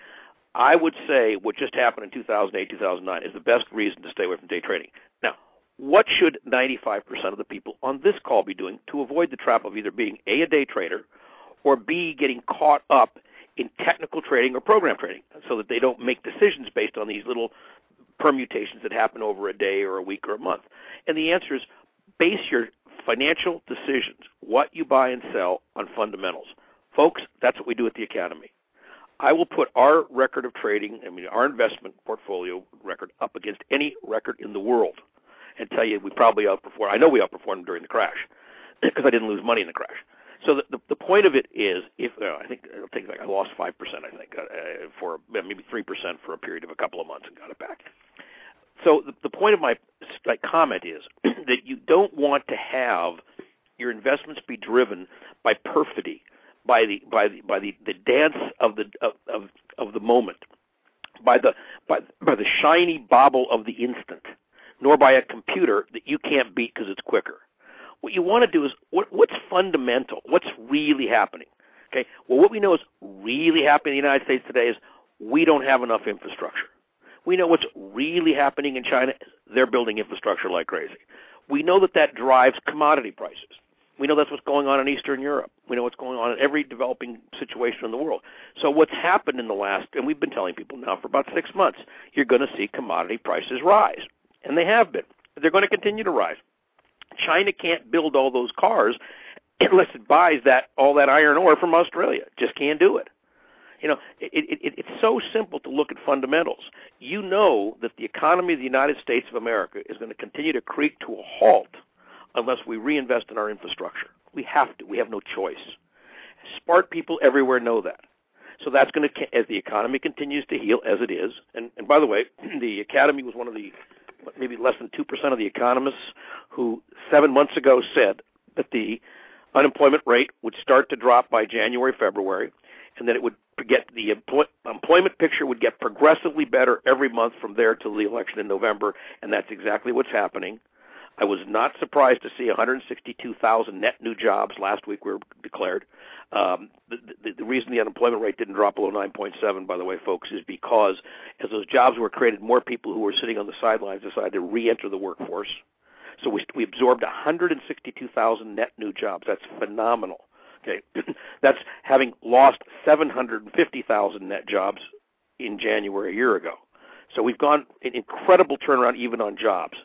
I would say what just happened in 2008, 2009 is the best reason to stay away from day trading. Now, what should 95% of the people on this call be doing to avoid the trap of either being A, a day trader, or B, getting caught up in technical trading or program trading so that they don't make decisions based on these little permutations that happen over a day or a week or a month? And the answer is base your financial decisions, what you buy and sell, on fundamentals. Folks, that's what we do at the Academy. I will put our record of trading, I mean, our investment portfolio record up against any record in the world and tell you we probably outperformed. I know we outperformed during the crash because I didn't lose money in the crash. So the, the, the point of it is, if uh, I think it'll take like I lost five percent, I think, uh, uh for maybe three percent for a period of a couple of months and got it back. So the, the point of my, my comment is that you don't want to have your investments be driven by perfidy, by the by the by the, the dance of the of, of of the moment, by the by by the shiny bauble of the instant, nor by a computer that you can't beat because it's quicker. What you want to do is what what's fundamental, what's really happening. Okay. Well, what we know is really happening in the United States today is we don't have enough infrastructure. We know what's really happening in China. They're building infrastructure like crazy. We know that that drives commodity prices. We know that's what's going on in Eastern Europe. We know what's going on in every developing situation in the world. So what's happened in the last, and we've been telling people now for about six months, you're going to see commodity prices rise. And they have been. They're going to continue to rise. China can't build all those cars unless it buys that all that iron ore from Australia. Just can't do it. You know, it, it, it, it's so simple to look at fundamentals. You know that the economy of the United States of America is going to continue to creak to a halt unless we reinvest in our infrastructure. We have to. We have no choice. Smart people everywhere know that. So that's going to, as the economy continues to heal, as it is. And, and by the way, the Academy was one of the maybe less than 2% of the economists who seven months ago said that the unemployment rate would start to drop by January, February, and that it would get the employment picture would get progressively better every month from there till the election in November, and that's exactly what's happening. I was not surprised to see 162,000 net new jobs last week were declared. Um, the, the, the reason the unemployment rate didn't drop below 9.7, by the way, folks, is because as those jobs were created, more people who were sitting on the sidelines decided to re-enter the workforce. So we, we absorbed 162,000 net new jobs. That's phenomenal. Okay, that's having lost 750,000 net jobs in January a year ago. So we've gone an incredible turnaround even on jobs.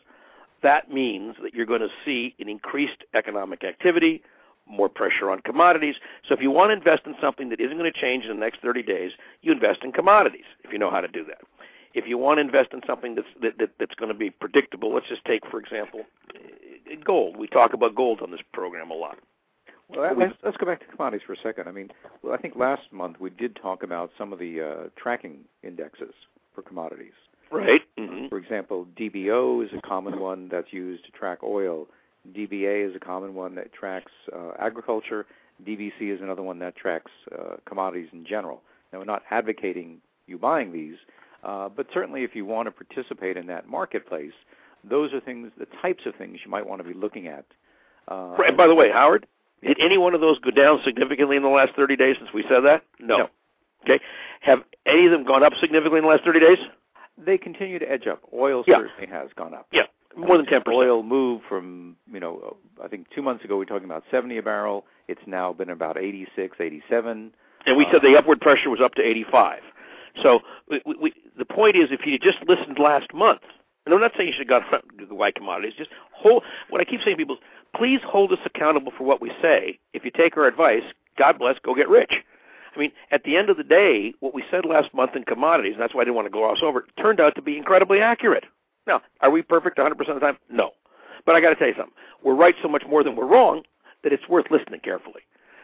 That means that you're going to see an increased economic activity, more pressure on commodities. So if you want to invest in something that isn't going to change in the next 30 days, you invest in commodities if you know how to do that. If you want to invest in something that's that, that, that's going to be predictable, let's just take for example gold. We talk about gold on this program a lot. Well, let's, let's go back to commodities for a second. I mean, well, I think last month we did talk about some of the uh, tracking indexes for commodities. Right. Mm-hmm. For example, DBO is a common one that's used to track oil. DBA is a common one that tracks uh, agriculture. DBC is another one that tracks uh, commodities in general. Now, we're not advocating you buying these, uh, but certainly if you want to participate in that marketplace, those are things, the types of things you might want to be looking at. Uh, right. By the way, Howard, did any one of those go down significantly in the last 30 days since we said that? No. no. Okay. Have any of them gone up significantly in the last 30 days? They continue to edge up. Oil yeah. certainly has gone up. Yeah, more than 10%. Oil moved from, you know, I think two months ago we were talking about 70 a barrel. It's now been about 86, 87. And we uh, said the upward pressure was up to 85. So we, we, the point is, if you just listened last month, and I'm not saying you should have gone to white commodities, just hold. What I keep saying to people, please hold us accountable for what we say. If you take our advice, God bless, go get rich. I mean, at the end of the day, what we said last month in commodities, and that's why I didn't want to gloss over it, turned out to be incredibly accurate. Now, are we perfect 100% of the time? No. But I got to tell you something. We're right so much more than we're wrong that it's worth listening carefully.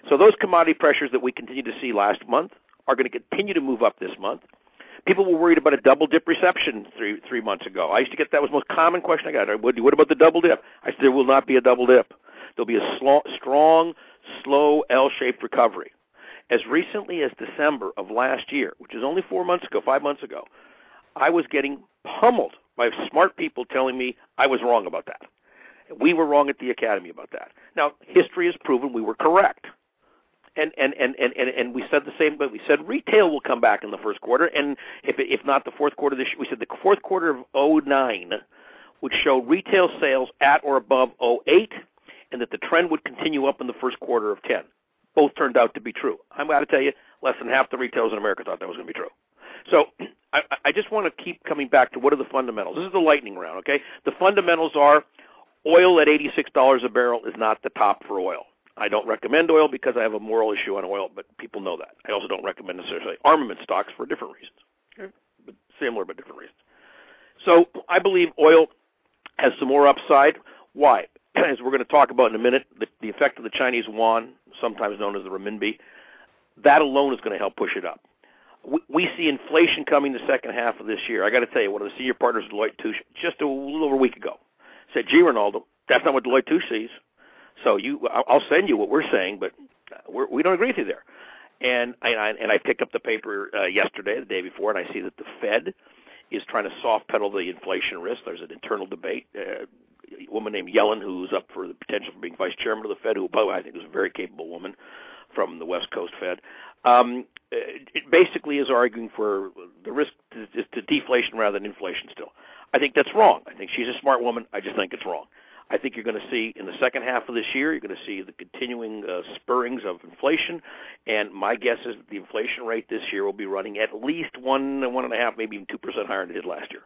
So those commodity pressures that we continue to see last month are going to continue to move up this month. People were worried about a double dip reception three three months ago. I used to get that was the most common question I got. What, about the double dip? I said there will not be a double dip. There'll be a strong, slow L-shaped recovery. As recently as December of last year, which is only four months ago, five months ago, I was getting pummeled by smart people telling me I was wrong about that. We were wrong at the academy about that. Now, history has proven we were correct. And and and and and, and we said the same, but we said retail will come back in the first quarter, and if if not the fourth quarter this, we said the fourth quarter of 09 would show retail sales at or above 08, and that the trend would continue up in the first quarter of 10. Both turned out to be true. I'm going to tell you, less than half the retailers in America thought that was going to be true. So I, I just want to keep coming back to what are the fundamentals. This is the lightning round, okay? The fundamentals are oil at $86 a barrel is not the top for oil. I don't recommend oil because I have a moral issue on oil, but people know that. I also don't recommend necessarily armament stocks for different reasons, okay? but similar but different reasons. So I believe oil has some more upside. Why? As we're going to talk about in a minute, the, the effect of the Chinese yuan, sometimes known as the renminbi, that alone is going to help push it up we, we see inflation coming the second half of this year. I got to tell you, one of the senior partners of Deloitte Touche just a little over a week ago said, "Gee, Rinaldo, that's not what Deloitte Touche sees." So you, I'll send you what we're saying, but we're, we don't agree with you there. And I, and I picked up the paper uh, yesterday, the day before, and I see that the Fed is trying to soft pedal the inflation risk. There's an internal debate. Uh, a woman named Yellen, who's up for the potential for being vice chairman of the Fed, who, by the way, I think is a very capable woman from the West Coast Fed. Um, it basically is arguing for the risk to, to deflation rather than inflation still. I think that's wrong. I think she's a smart woman. I just think it's wrong. I think you're going to see in the second half of this year, you're going to see the continuing uh, spurrings of inflation, and my guess is that the inflation rate this year will be running at least one, one and a half, maybe even two percent higher than it did last year.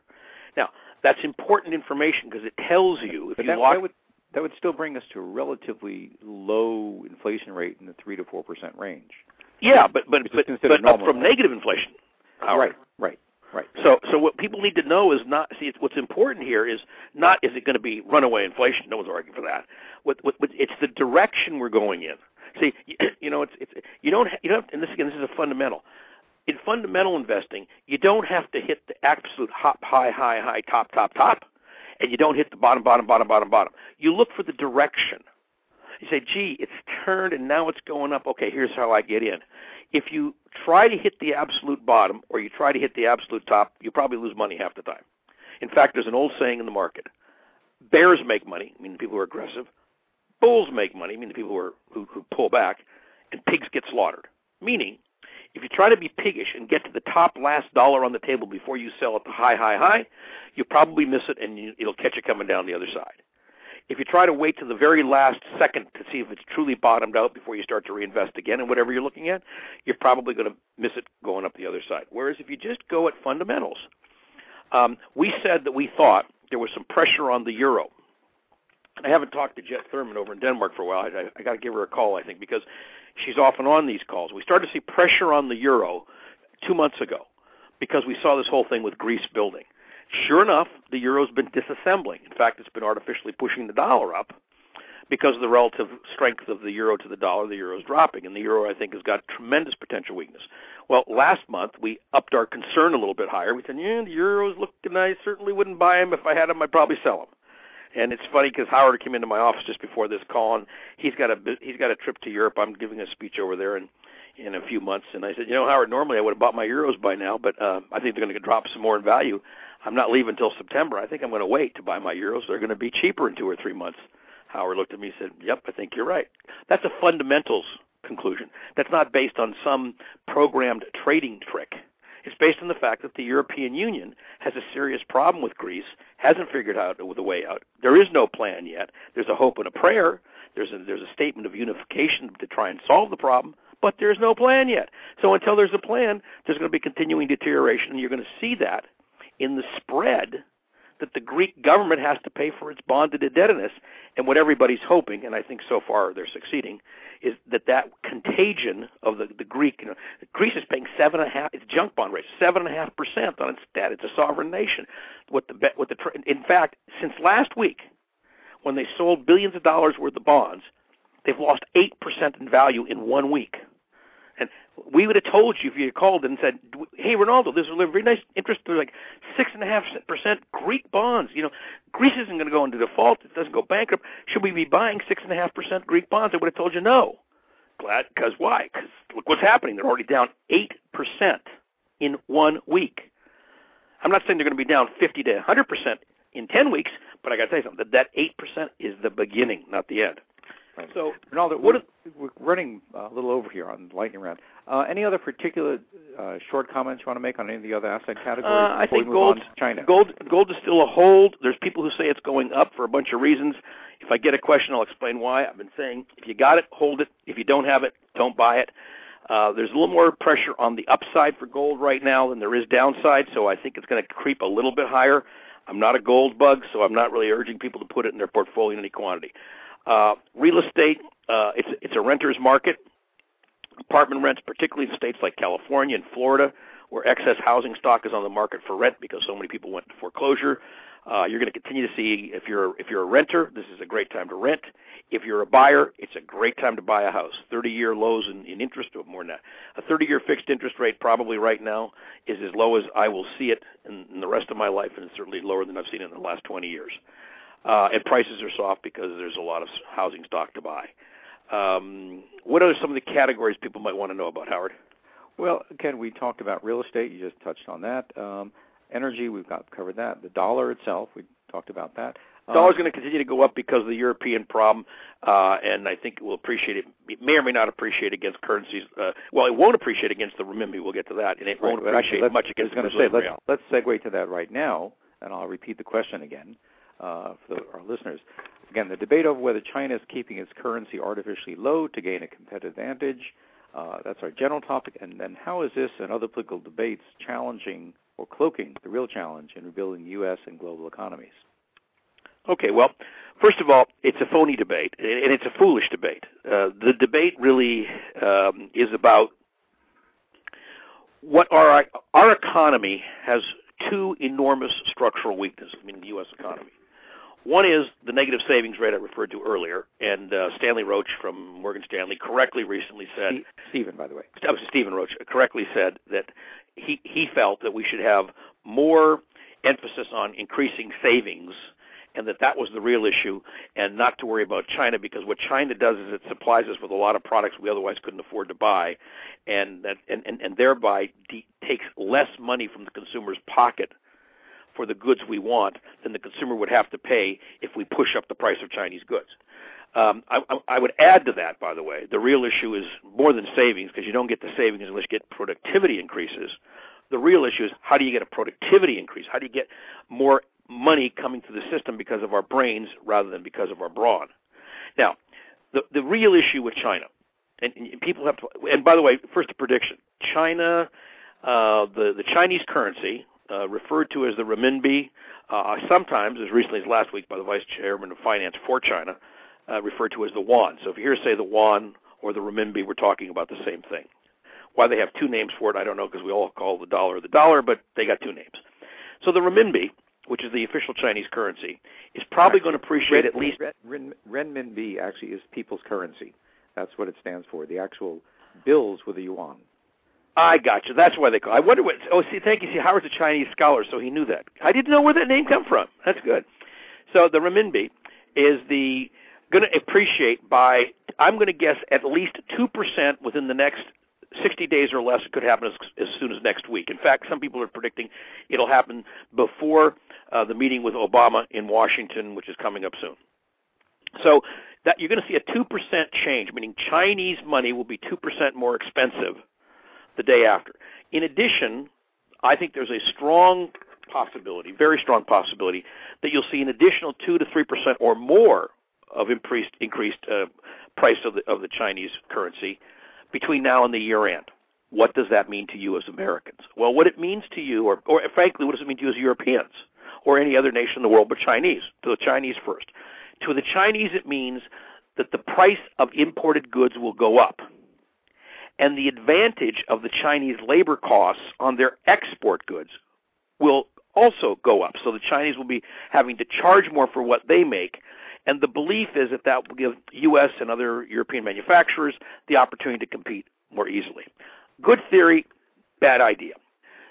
Now, that's important information because it tells you if but you that, lock. That would, that would still bring us to a relatively low inflation rate in the three to four percent range. Yeah, but but but, but up from negative inflation. Right, right, right. So so what people need to know is not see what's important here is not is it going to be runaway inflation? No one's arguing for that. What, what, what it's the direction we're going in. See, you, you know, it's it's you don't you don't and this again this is a fundamental. In fundamental investing, you don't have to hit the absolute hop high high high top top top. and you don't hit the bottom, bottom, bottom, bottom, bottom. You look for the direction. You say, gee, it's turned and now it's going up. Okay, here's how I get in. If you try to hit the absolute bottom or you try to hit the absolute top, you probably lose money half the time. In fact, there's an old saying in the market bears make money, meaning people who are aggressive. Bulls make money, meaning people who, are, who, who pull back. And pigs get slaughtered. Meaning, if you try to be piggish and get to the top last dollar on the table before you sell at the high, high, high, you probably miss it and you, it'll catch you coming down the other side. If you try to wait to the very last second to see if it's truly bottomed out before you start to reinvest again in whatever you're looking at, you're probably going to miss it going up the other side. Whereas if you just go at fundamentals, um, we said that we thought there was some pressure on the euro. I haven't talked to Jet Thurman over in Denmark for a while. I, I got to give her a call, I think, because she's often on these calls. We started to see pressure on the euro two months ago because we saw this whole thing with Greece building. Sure enough, the euro's been disassembling. In fact, it's been artificially pushing the dollar up because of the relative strength of the euro to the dollar. The euro is dropping, and the euro, I think, has got tremendous potential weakness. Well, last month we upped our concern a little bit higher. We said, "Yeah, the euro's looking. I certainly wouldn't buy them. If I had them, I'd probably sell them." And it's funny because Howard came into my office just before this call, and he's got a he's got a trip to Europe. I'm giving a speech over there, and in a few months. And I said, you know, Howard, normally I would have bought my euros by now, but uh, I think they're going to drop some more in value. I'm not leaving until September. I think I'm going to wait to buy my euros. They're going to be cheaper in two or three months. Howard looked at me and said, Yep, I think you're right. That's a fundamentals conclusion. That's not based on some programmed trading trick. It's based on the fact that the European Union has a serious problem with Greece, hasn't figured out the way out. There is no plan yet. There's a hope and a prayer. There's a, there's a statement of unification to try and solve the problem, but there's no plan yet. So until there's a plan, there's going to be continuing deterioration, and you're going to see that in the spread that the Greek government has to pay for its bonded indebtedness. And what everybody's hoping, and I think so far they're succeeding, is that that contagion of the, the Greek, you know, Greece is paying seven and a half, its junk bond rate, seven and a half percent on its debt. It's a sovereign nation. What the, what the, in fact, since last week, when they sold billions of dollars worth of bonds, they've lost eight percent in value in one week. We would have told you if you had called and said, "Hey, Rinaldo, this is a very nice interest. They're like six and a half percent Greek bonds. You know, Greece isn't going to go into default. It doesn't go bankrupt. Should we be buying six and a half percent Greek bonds?" I would have told you no. Glad because why? Because look what's happening. They're already down eight percent in one week. I'm not saying they're going to be down 50 to 100 percent in 10 weeks, but I got to tell you something. That 8 percent is the beginning, not the end. Right. So, Rinaldo, what is, we're running a little over here on lightning round. Uh, any other particular uh, short comments you want to make on any of the other asset categories? Uh, I think gold, China. gold, gold is still a hold. There's people who say it's going up for a bunch of reasons. If I get a question, I'll explain why. I've been saying if you got it, hold it. If you don't have it, don't buy it. Uh, there's a little more pressure on the upside for gold right now than there is downside, so I think it's going to creep a little bit higher. I'm not a gold bug, so I'm not really urging people to put it in their portfolio in any quantity. Uh, real estate, uh, it's it's a renter's market. Apartment rents, particularly in states like California and Florida, where excess housing stock is on the market for rent because so many people went to foreclosure. Uh, you're going to continue to see if you're if you're a renter, this is a great time to rent. If you're a buyer, it's a great time to buy a house. 30-year lows in, in interest, or more than that. A 30-year fixed interest rate probably right now is as low as I will see it in, in the rest of my life, and it's certainly lower than I've seen it in the last 20 years. Uh, and prices are soft because there's a lot of housing stock to buy. Um, what are some of the categories people might want to know about, Howard? Well, again, we talked about real estate. You just touched on that. Um, energy, we've got covered that. The dollar itself, we talked about that. The dollar's going to continue to go up because of the European problem, uh, and I think it will appreciate it. It may or may not appreciate against currencies. Uh, well, it won't appreciate against the renminbi. We'll get to that, and it won't right, appreciate let's, much against the say, let's, real. let's segue to that right now, and I'll repeat the question again uh, for the, our listeners. Again, the debate over whether China is keeping its currency artificially low to gain a competitive advantage. Uh, that's our general topic. And then how is this and other political debates challenging or cloaking the real challenge in rebuilding U.S. and global economies? Okay, well, first of all, it's a phony debate, and it's a foolish debate. Uh, the debate really um, is about what our our economy has two enormous structural weaknesses, meaning the U.S. economy. One is the negative savings rate I referred to earlier, and uh, Stanley Roach from Morgan Stanley correctly recently said. Stephen, by the way. Was Stephen Roach correctly said that he he felt that we should have more emphasis on increasing savings and that that was the real issue, and not to worry about China because what China does is it supplies us with a lot of products we otherwise couldn't afford to buy, and that and and, and thereby de- takes less money from the consumer's pocket for the goods we want than the consumer would have to pay if we push up the price of Chinese goods. Um, I, I would add to that, by the way, the real issue is more than savings because you don't get the savings unless you get productivity increases. The real issue is how do you get a productivity increase? How do you get more money coming to the system because of our brains rather than because of our brawn? Now, the the real issue with China, and, and people have to. And by the way, first a prediction: China, uh, the the Chinese currency, uh, referred to as the renminbi, uh, sometimes as recently as last week by the vice chairman of finance for China, uh, referred to as the yuan. So if you hear say the yuan or the renminbi, we're talking about the same thing. Why they have two names for it, I don't know, because we all call the dollar the dollar, but they got two names. So the renminbi, which is the official Chinese currency, is probably going to appreciate at least. Ren, renminbi actually is people's currency. That's what it stands for. The actual bills with the yuan. I got you. That's why they call. I wonder what. Oh, see, thank you. See, Howard's a Chinese scholar, so he knew that. I didn't know where that name come from. That's good. So the renminbi is the going to appreciate by I'm going to guess at least two percent within the next 60 days or less. It could happen as, as soon as next week. In fact, some people are predicting it'll happen before uh, the meeting with Obama in Washington, which is coming up soon. So that you're going to see a two percent change, meaning Chinese money will be two percent more expensive the day after. In addition, I think there's a strong possibility, very strong possibility, that you'll see an additional two to three percent or more of increased increased uh, price of the of the Chinese currency between now and the year end. What does that mean to you as Americans? Well, what it means to you, or, or frankly, what does it mean to you as Europeans or any other nation in the world but Chinese? To the Chinese first. To the Chinese, it means that the price of imported goods will go up. And the advantage of the Chinese labor costs on their export goods will also go up. So the Chinese will be having to charge more for what they make and the belief is that that will give U.S. and other European manufacturers the opportunity to compete more easily. Good theory, bad idea.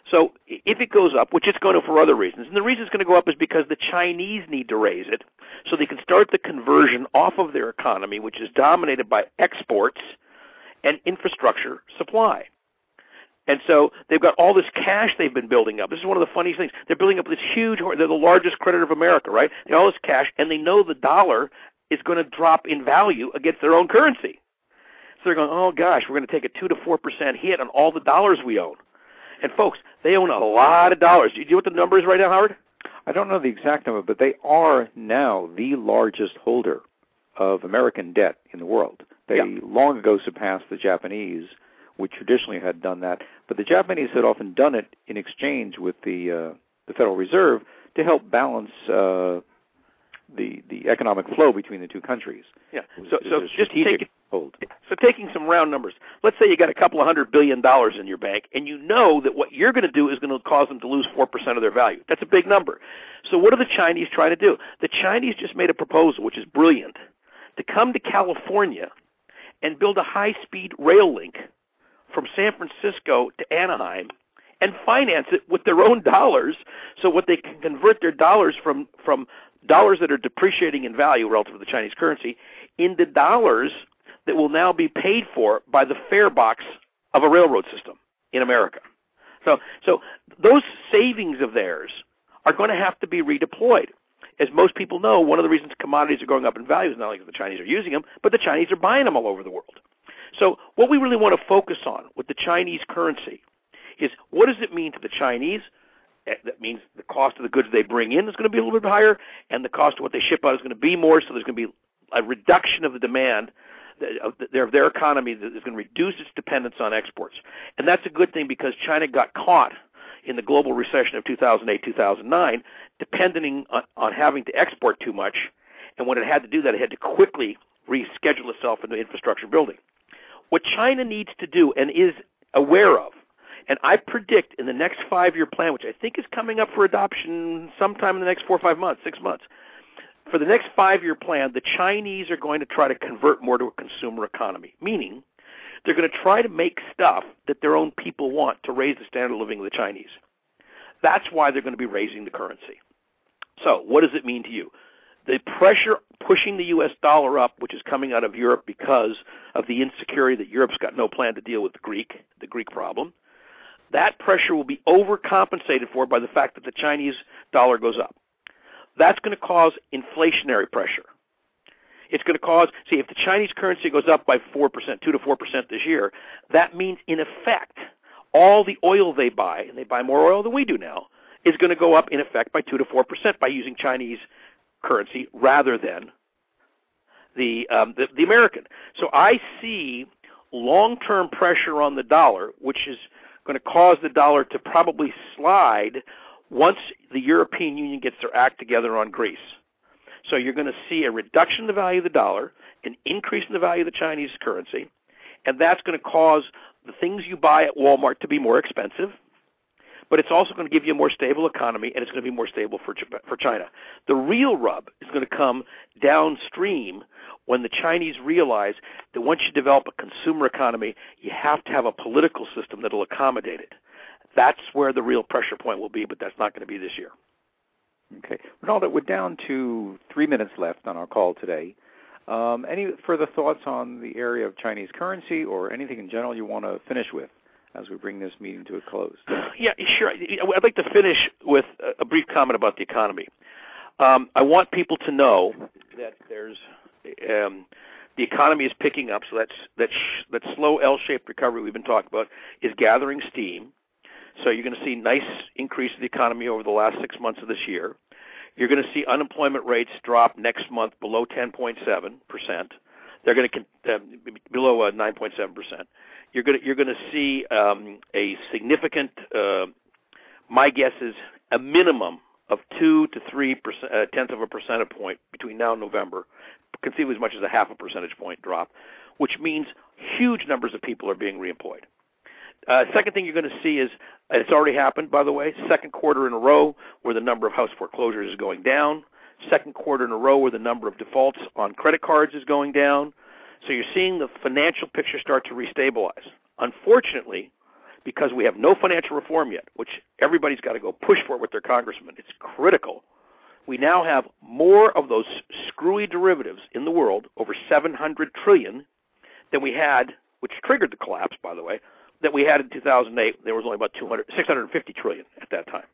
So if it goes up, which it's going to for other reasons, and the reason it's going to go up is because the Chinese need to raise it so they can start the conversion off of their economy, which is dominated by exports and infrastructure supply. And so they've got all this cash they've been building up. This is one of the funniest things. They're building up this huge. They're the largest creditor of America, right? They all this cash, and they know the dollar is going to drop in value against their own currency. So they're going, oh gosh, we're going to take a two to four percent hit on all the dollars we own. And folks, they own a lot of dollars. Do you know what the number is right now, Howard? I don't know the exact number, but they are now the largest holder of American debt in the world. They yeah. long ago surpassed the Japanese which traditionally had done that. But the Japanese had often done it in exchange with the uh, the Federal Reserve to help balance uh, the the economic flow between the two countries. Yeah. So so just take it. Hold. So taking some round numbers, let's say you got a couple of hundred billion dollars in your bank, and you know that what you're going to do is going to cause them to lose four percent of their value. That's a big number. So what are the Chinese trying to do? The Chinese just made a proposal, which is brilliant, to come to California and build a high-speed rail link from San Francisco to Anaheim and finance it with their own dollars so what they can convert their dollars from from dollars that are depreciating in value relative to the Chinese currency into dollars that will now be paid for by the fare box of a railroad system in America. So so those savings of theirs are going to have to be redeployed. As most people know, one of the reasons commodities are going up in value is not only because the Chinese are using them, but the Chinese are buying them all over the world. So what we really want to focus on with the Chinese currency is what does it mean to the Chinese? Eh, that means the cost of the goods they bring in is going to be a little bit higher, and the cost of what they ship out is going to be more. So there's going to be a reduction of the demand of their, their economy that is going to reduce its dependence on exports. And that's a good thing because China got caught in the global recession of 2008, 2009, depending on, on having to export too much. And when it had to do that, it had to quickly reschedule itself into infrastructure building. What China needs to do and is aware of, and I predict in the next five year plan, which I think is coming up for adoption sometime in the next four or five months, six months, for the next five year plan, the Chinese are going to try to convert more to a consumer economy, meaning they're going to try to make stuff that their own people want to raise the standard of living of the Chinese. That's why they're going to be raising the currency. So, what does it mean to you? the pressure pushing the U.S. dollar up, which is coming out of Europe because of the insecurity that Europe's got no plan to deal with the Greek, the Greek problem, that pressure will be overcompensated for by the fact that the Chinese dollar goes up. That's going to cause inflationary pressure. It's going to cause, see, if the Chinese currency goes up by 4%, 2 to 4% this year, that means in effect, all the oil they buy, and they buy more oil than we do now, is going to go up in effect by 2 to 4% by using Chinese currency rather than the, um, the, the American. So I see long-term pressure on the dollar, which is going to cause the dollar to probably slide once the European Union gets their act together on Greece. So you're going to see a reduction in the value of the dollar, an increase in the value of the Chinese currency, and that's going to cause the things you buy at Walmart to be more expensive. But it's also going to give you a more stable economy, and it's going to be more stable for for China. The real rub is going to come downstream when the Chinese realize that once you develop a consumer economy, you have to have a political system that will accommodate it. That's where the real pressure point will be, but that's not going to be this year. Okay. Rinaldo, we're down to three minutes left on our call today. Um, any further thoughts on the area of Chinese currency or anything in general you want to finish with as we bring this meeting to a close? Yeah, sure. I'd like to finish with a brief comment about the economy. Um, I want people to know that there's um, the economy is picking up, so that's that that slow L-shaped recovery we've been talking about is gathering steam. So you're going to see nice increase in the economy over the last six months of this year. You're going to see unemployment rates drop next month below 10.7 percent. They're going to uh, below uh, 9.7 percent. You're going to you're going to see um, a significant. Uh, my guess is a minimum of two to three percent, uh, tenths of a percentage point between now and November, conceivably as much as a half a percentage point drop, which means huge numbers of people are being reemployed. Uh, second thing you're going to see is it's already happened, by the way. Second quarter in a row where the number of house foreclosures is going down. Second quarter in a row where the number of defaults on credit cards is going down. So you're seeing the financial picture start to restabilize. Unfortunately, because we have no financial reform yet, which everybody's got to go push for with their congressman, it's critical. We now have more of those screwy derivatives in the world, over 700 trillion, than we had, which triggered the collapse, by the way, that we had in 2008, there was only about 200, 650 trillion at that time.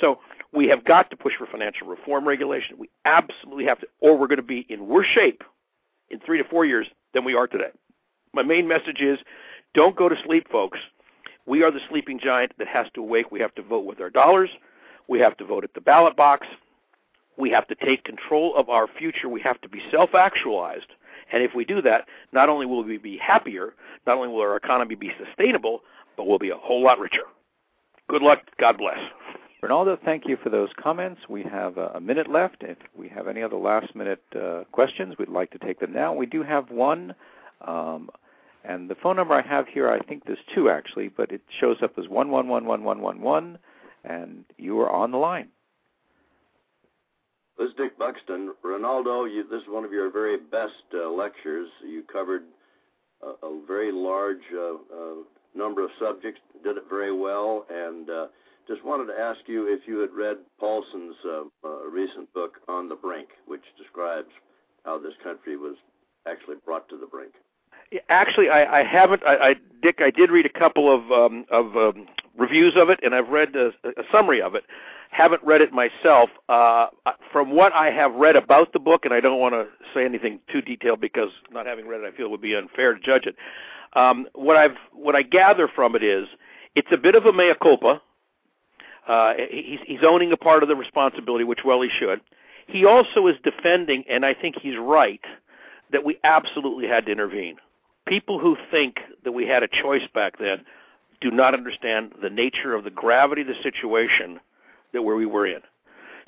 So we have got to push for financial reform regulation. We absolutely have to, or we're going to be in worse shape in three to four years than we are today. My main message is don't go to sleep, folks. We are the sleeping giant that has to awake. We have to vote with our dollars. We have to vote at the ballot box. We have to take control of our future. We have to be self actualized and if we do that, not only will we be happier, not only will our economy be sustainable, but we'll be a whole lot richer. Good luck. God bless. Rinaldo, thank you for those comments. We have a minute left. If we have any other last minute uh, questions, we'd like to take them now. We do have one. Um, and the phone number I have here, I think there's two actually, but it shows up as one one one one one one one, and you are on the line. This is Dick Buxton. Rinaldo, you, this is one of your very best uh, lectures. You covered a, a very large uh, uh, number of subjects, did it very well, and uh, just wanted to ask you if you had read Paulson's uh, recent book, On the Brink, which describes how this country was actually brought to the brink. Actually, I, I haven't. I, I, Dick, I did read a couple of um, of um, reviews of it, and I've read a, a summary of it haven't read it myself. Uh, from what I have read about the book, and I don't want to say anything too detailed because not having read it, I feel it would be unfair to judge it. Um, what I've what I gather from it is it's a bit of a mea culpa. Uh, he's, he's owning a part of the responsibility, which well he should. He also is defending, and I think he's right, that we absolutely had to intervene. People who think that we had a choice back then do not understand the nature of the gravity of the situation that where we were in.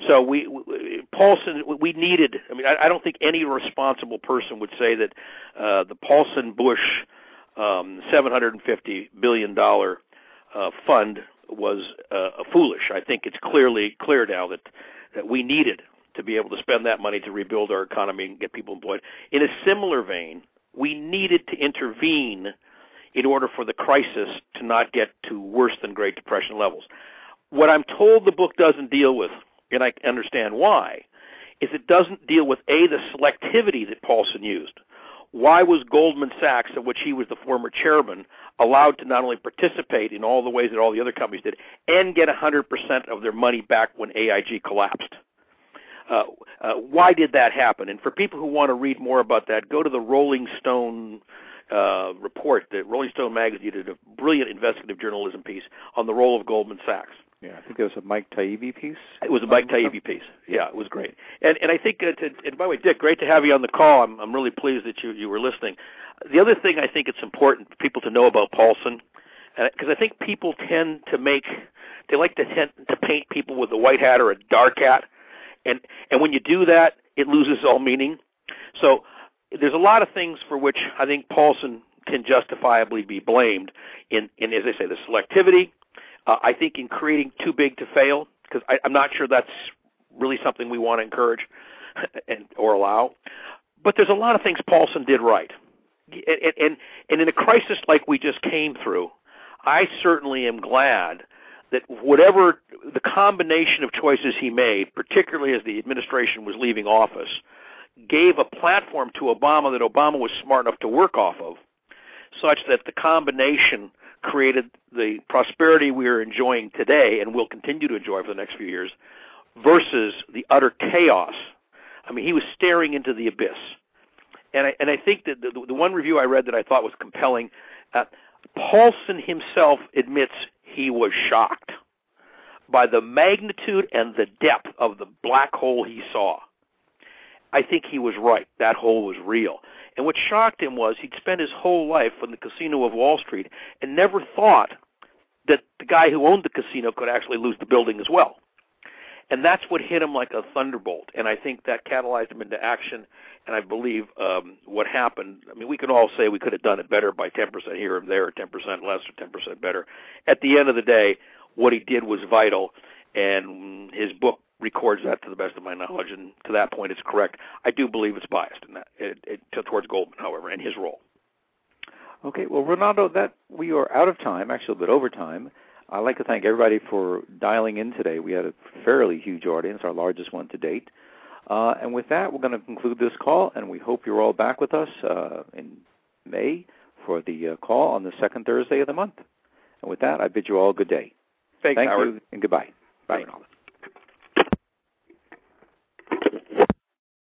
So we, we Paulson, we needed. I mean, I, I don't think any responsible person would say that uh, the Paulson Bush um, 750 billion dollar uh, fund was uh, foolish. I think it's clearly clear now that that we needed to be able to spend that money to rebuild our economy and get people employed. In a similar vein, we needed to intervene in order for the crisis to not get to worse than Great Depression levels. What I'm told the book doesn't deal with, and I understand why, is it doesn't deal with a the selectivity that Paulson used. Why was Goldman Sachs, of which he was the former chairman, allowed to not only participate in all the ways that all the other companies did and get 100% of their money back when AIG collapsed? Uh, uh, why did that happen? And for people who want to read more about that, go to the Rolling Stone uh, report. that Rolling Stone magazine did a brilliant investigative journalism piece on the role of Goldman Sachs. Yeah, I think it was a Mike Taibbi piece. It was a Mike Taibbi piece. Yeah, it was great. And and I think, uh, to, and by the way, Dick, great to have you on the call. I'm I'm really pleased that you you were listening. The other thing I think it's important for people to know about Paulson, because uh, I think people tend to make they like to tend to paint people with a white hat or a dark hat, and and when you do that, it loses all meaning. So there's a lot of things for which I think Paulson can justifiably be blamed in in as I say the selectivity uh, I think in creating too big to fail, because I'm not sure that's really something we want to encourage and or allow. But there's a lot of things Paulson did right, and, and and in a crisis like we just came through, I certainly am glad that whatever the combination of choices he made, particularly as the administration was leaving office, gave a platform to Obama that Obama was smart enough to work off of, such that the combination created the prosperity we are enjoying today and will continue to enjoy for the next few years versus the utter chaos. I mean, he was staring into the abyss. And I, and I think that the, the one review I read that I thought was compelling, uh, Paulson himself admits he was shocked by the magnitude and the depth of the black hole he saw. I think he was right. That hole was real. And what shocked him was he'd spent his whole life on the casino of Wall Street and never thought that the guy who owned the casino could actually lose the building as well. And that's what hit him like a thunderbolt. And I think that catalyzed him into action. And I believe um, what happened, I mean, we can all say we could have done it better by 10% here and there, or 10% less, or 10% better. At the end of the day, what he did was vital. And his book records that to the best of my knowledge, and to that point, it's correct. I do believe it's biased in that it, it, towards Goldman, however, and his role. Okay, well, Rinaldo, that we are out of time, actually a bit over time. I'd like to thank everybody for dialing in today. We had a fairly huge audience, our largest one to date. Uh, and with that, we're going to conclude this call, and we hope you're all back with us uh, in May for the uh, call on the second Thursday of the month. And with that, I bid you all a good day. Thanks, Thank Howard. you, and goodbye. Bye, Rinaldo.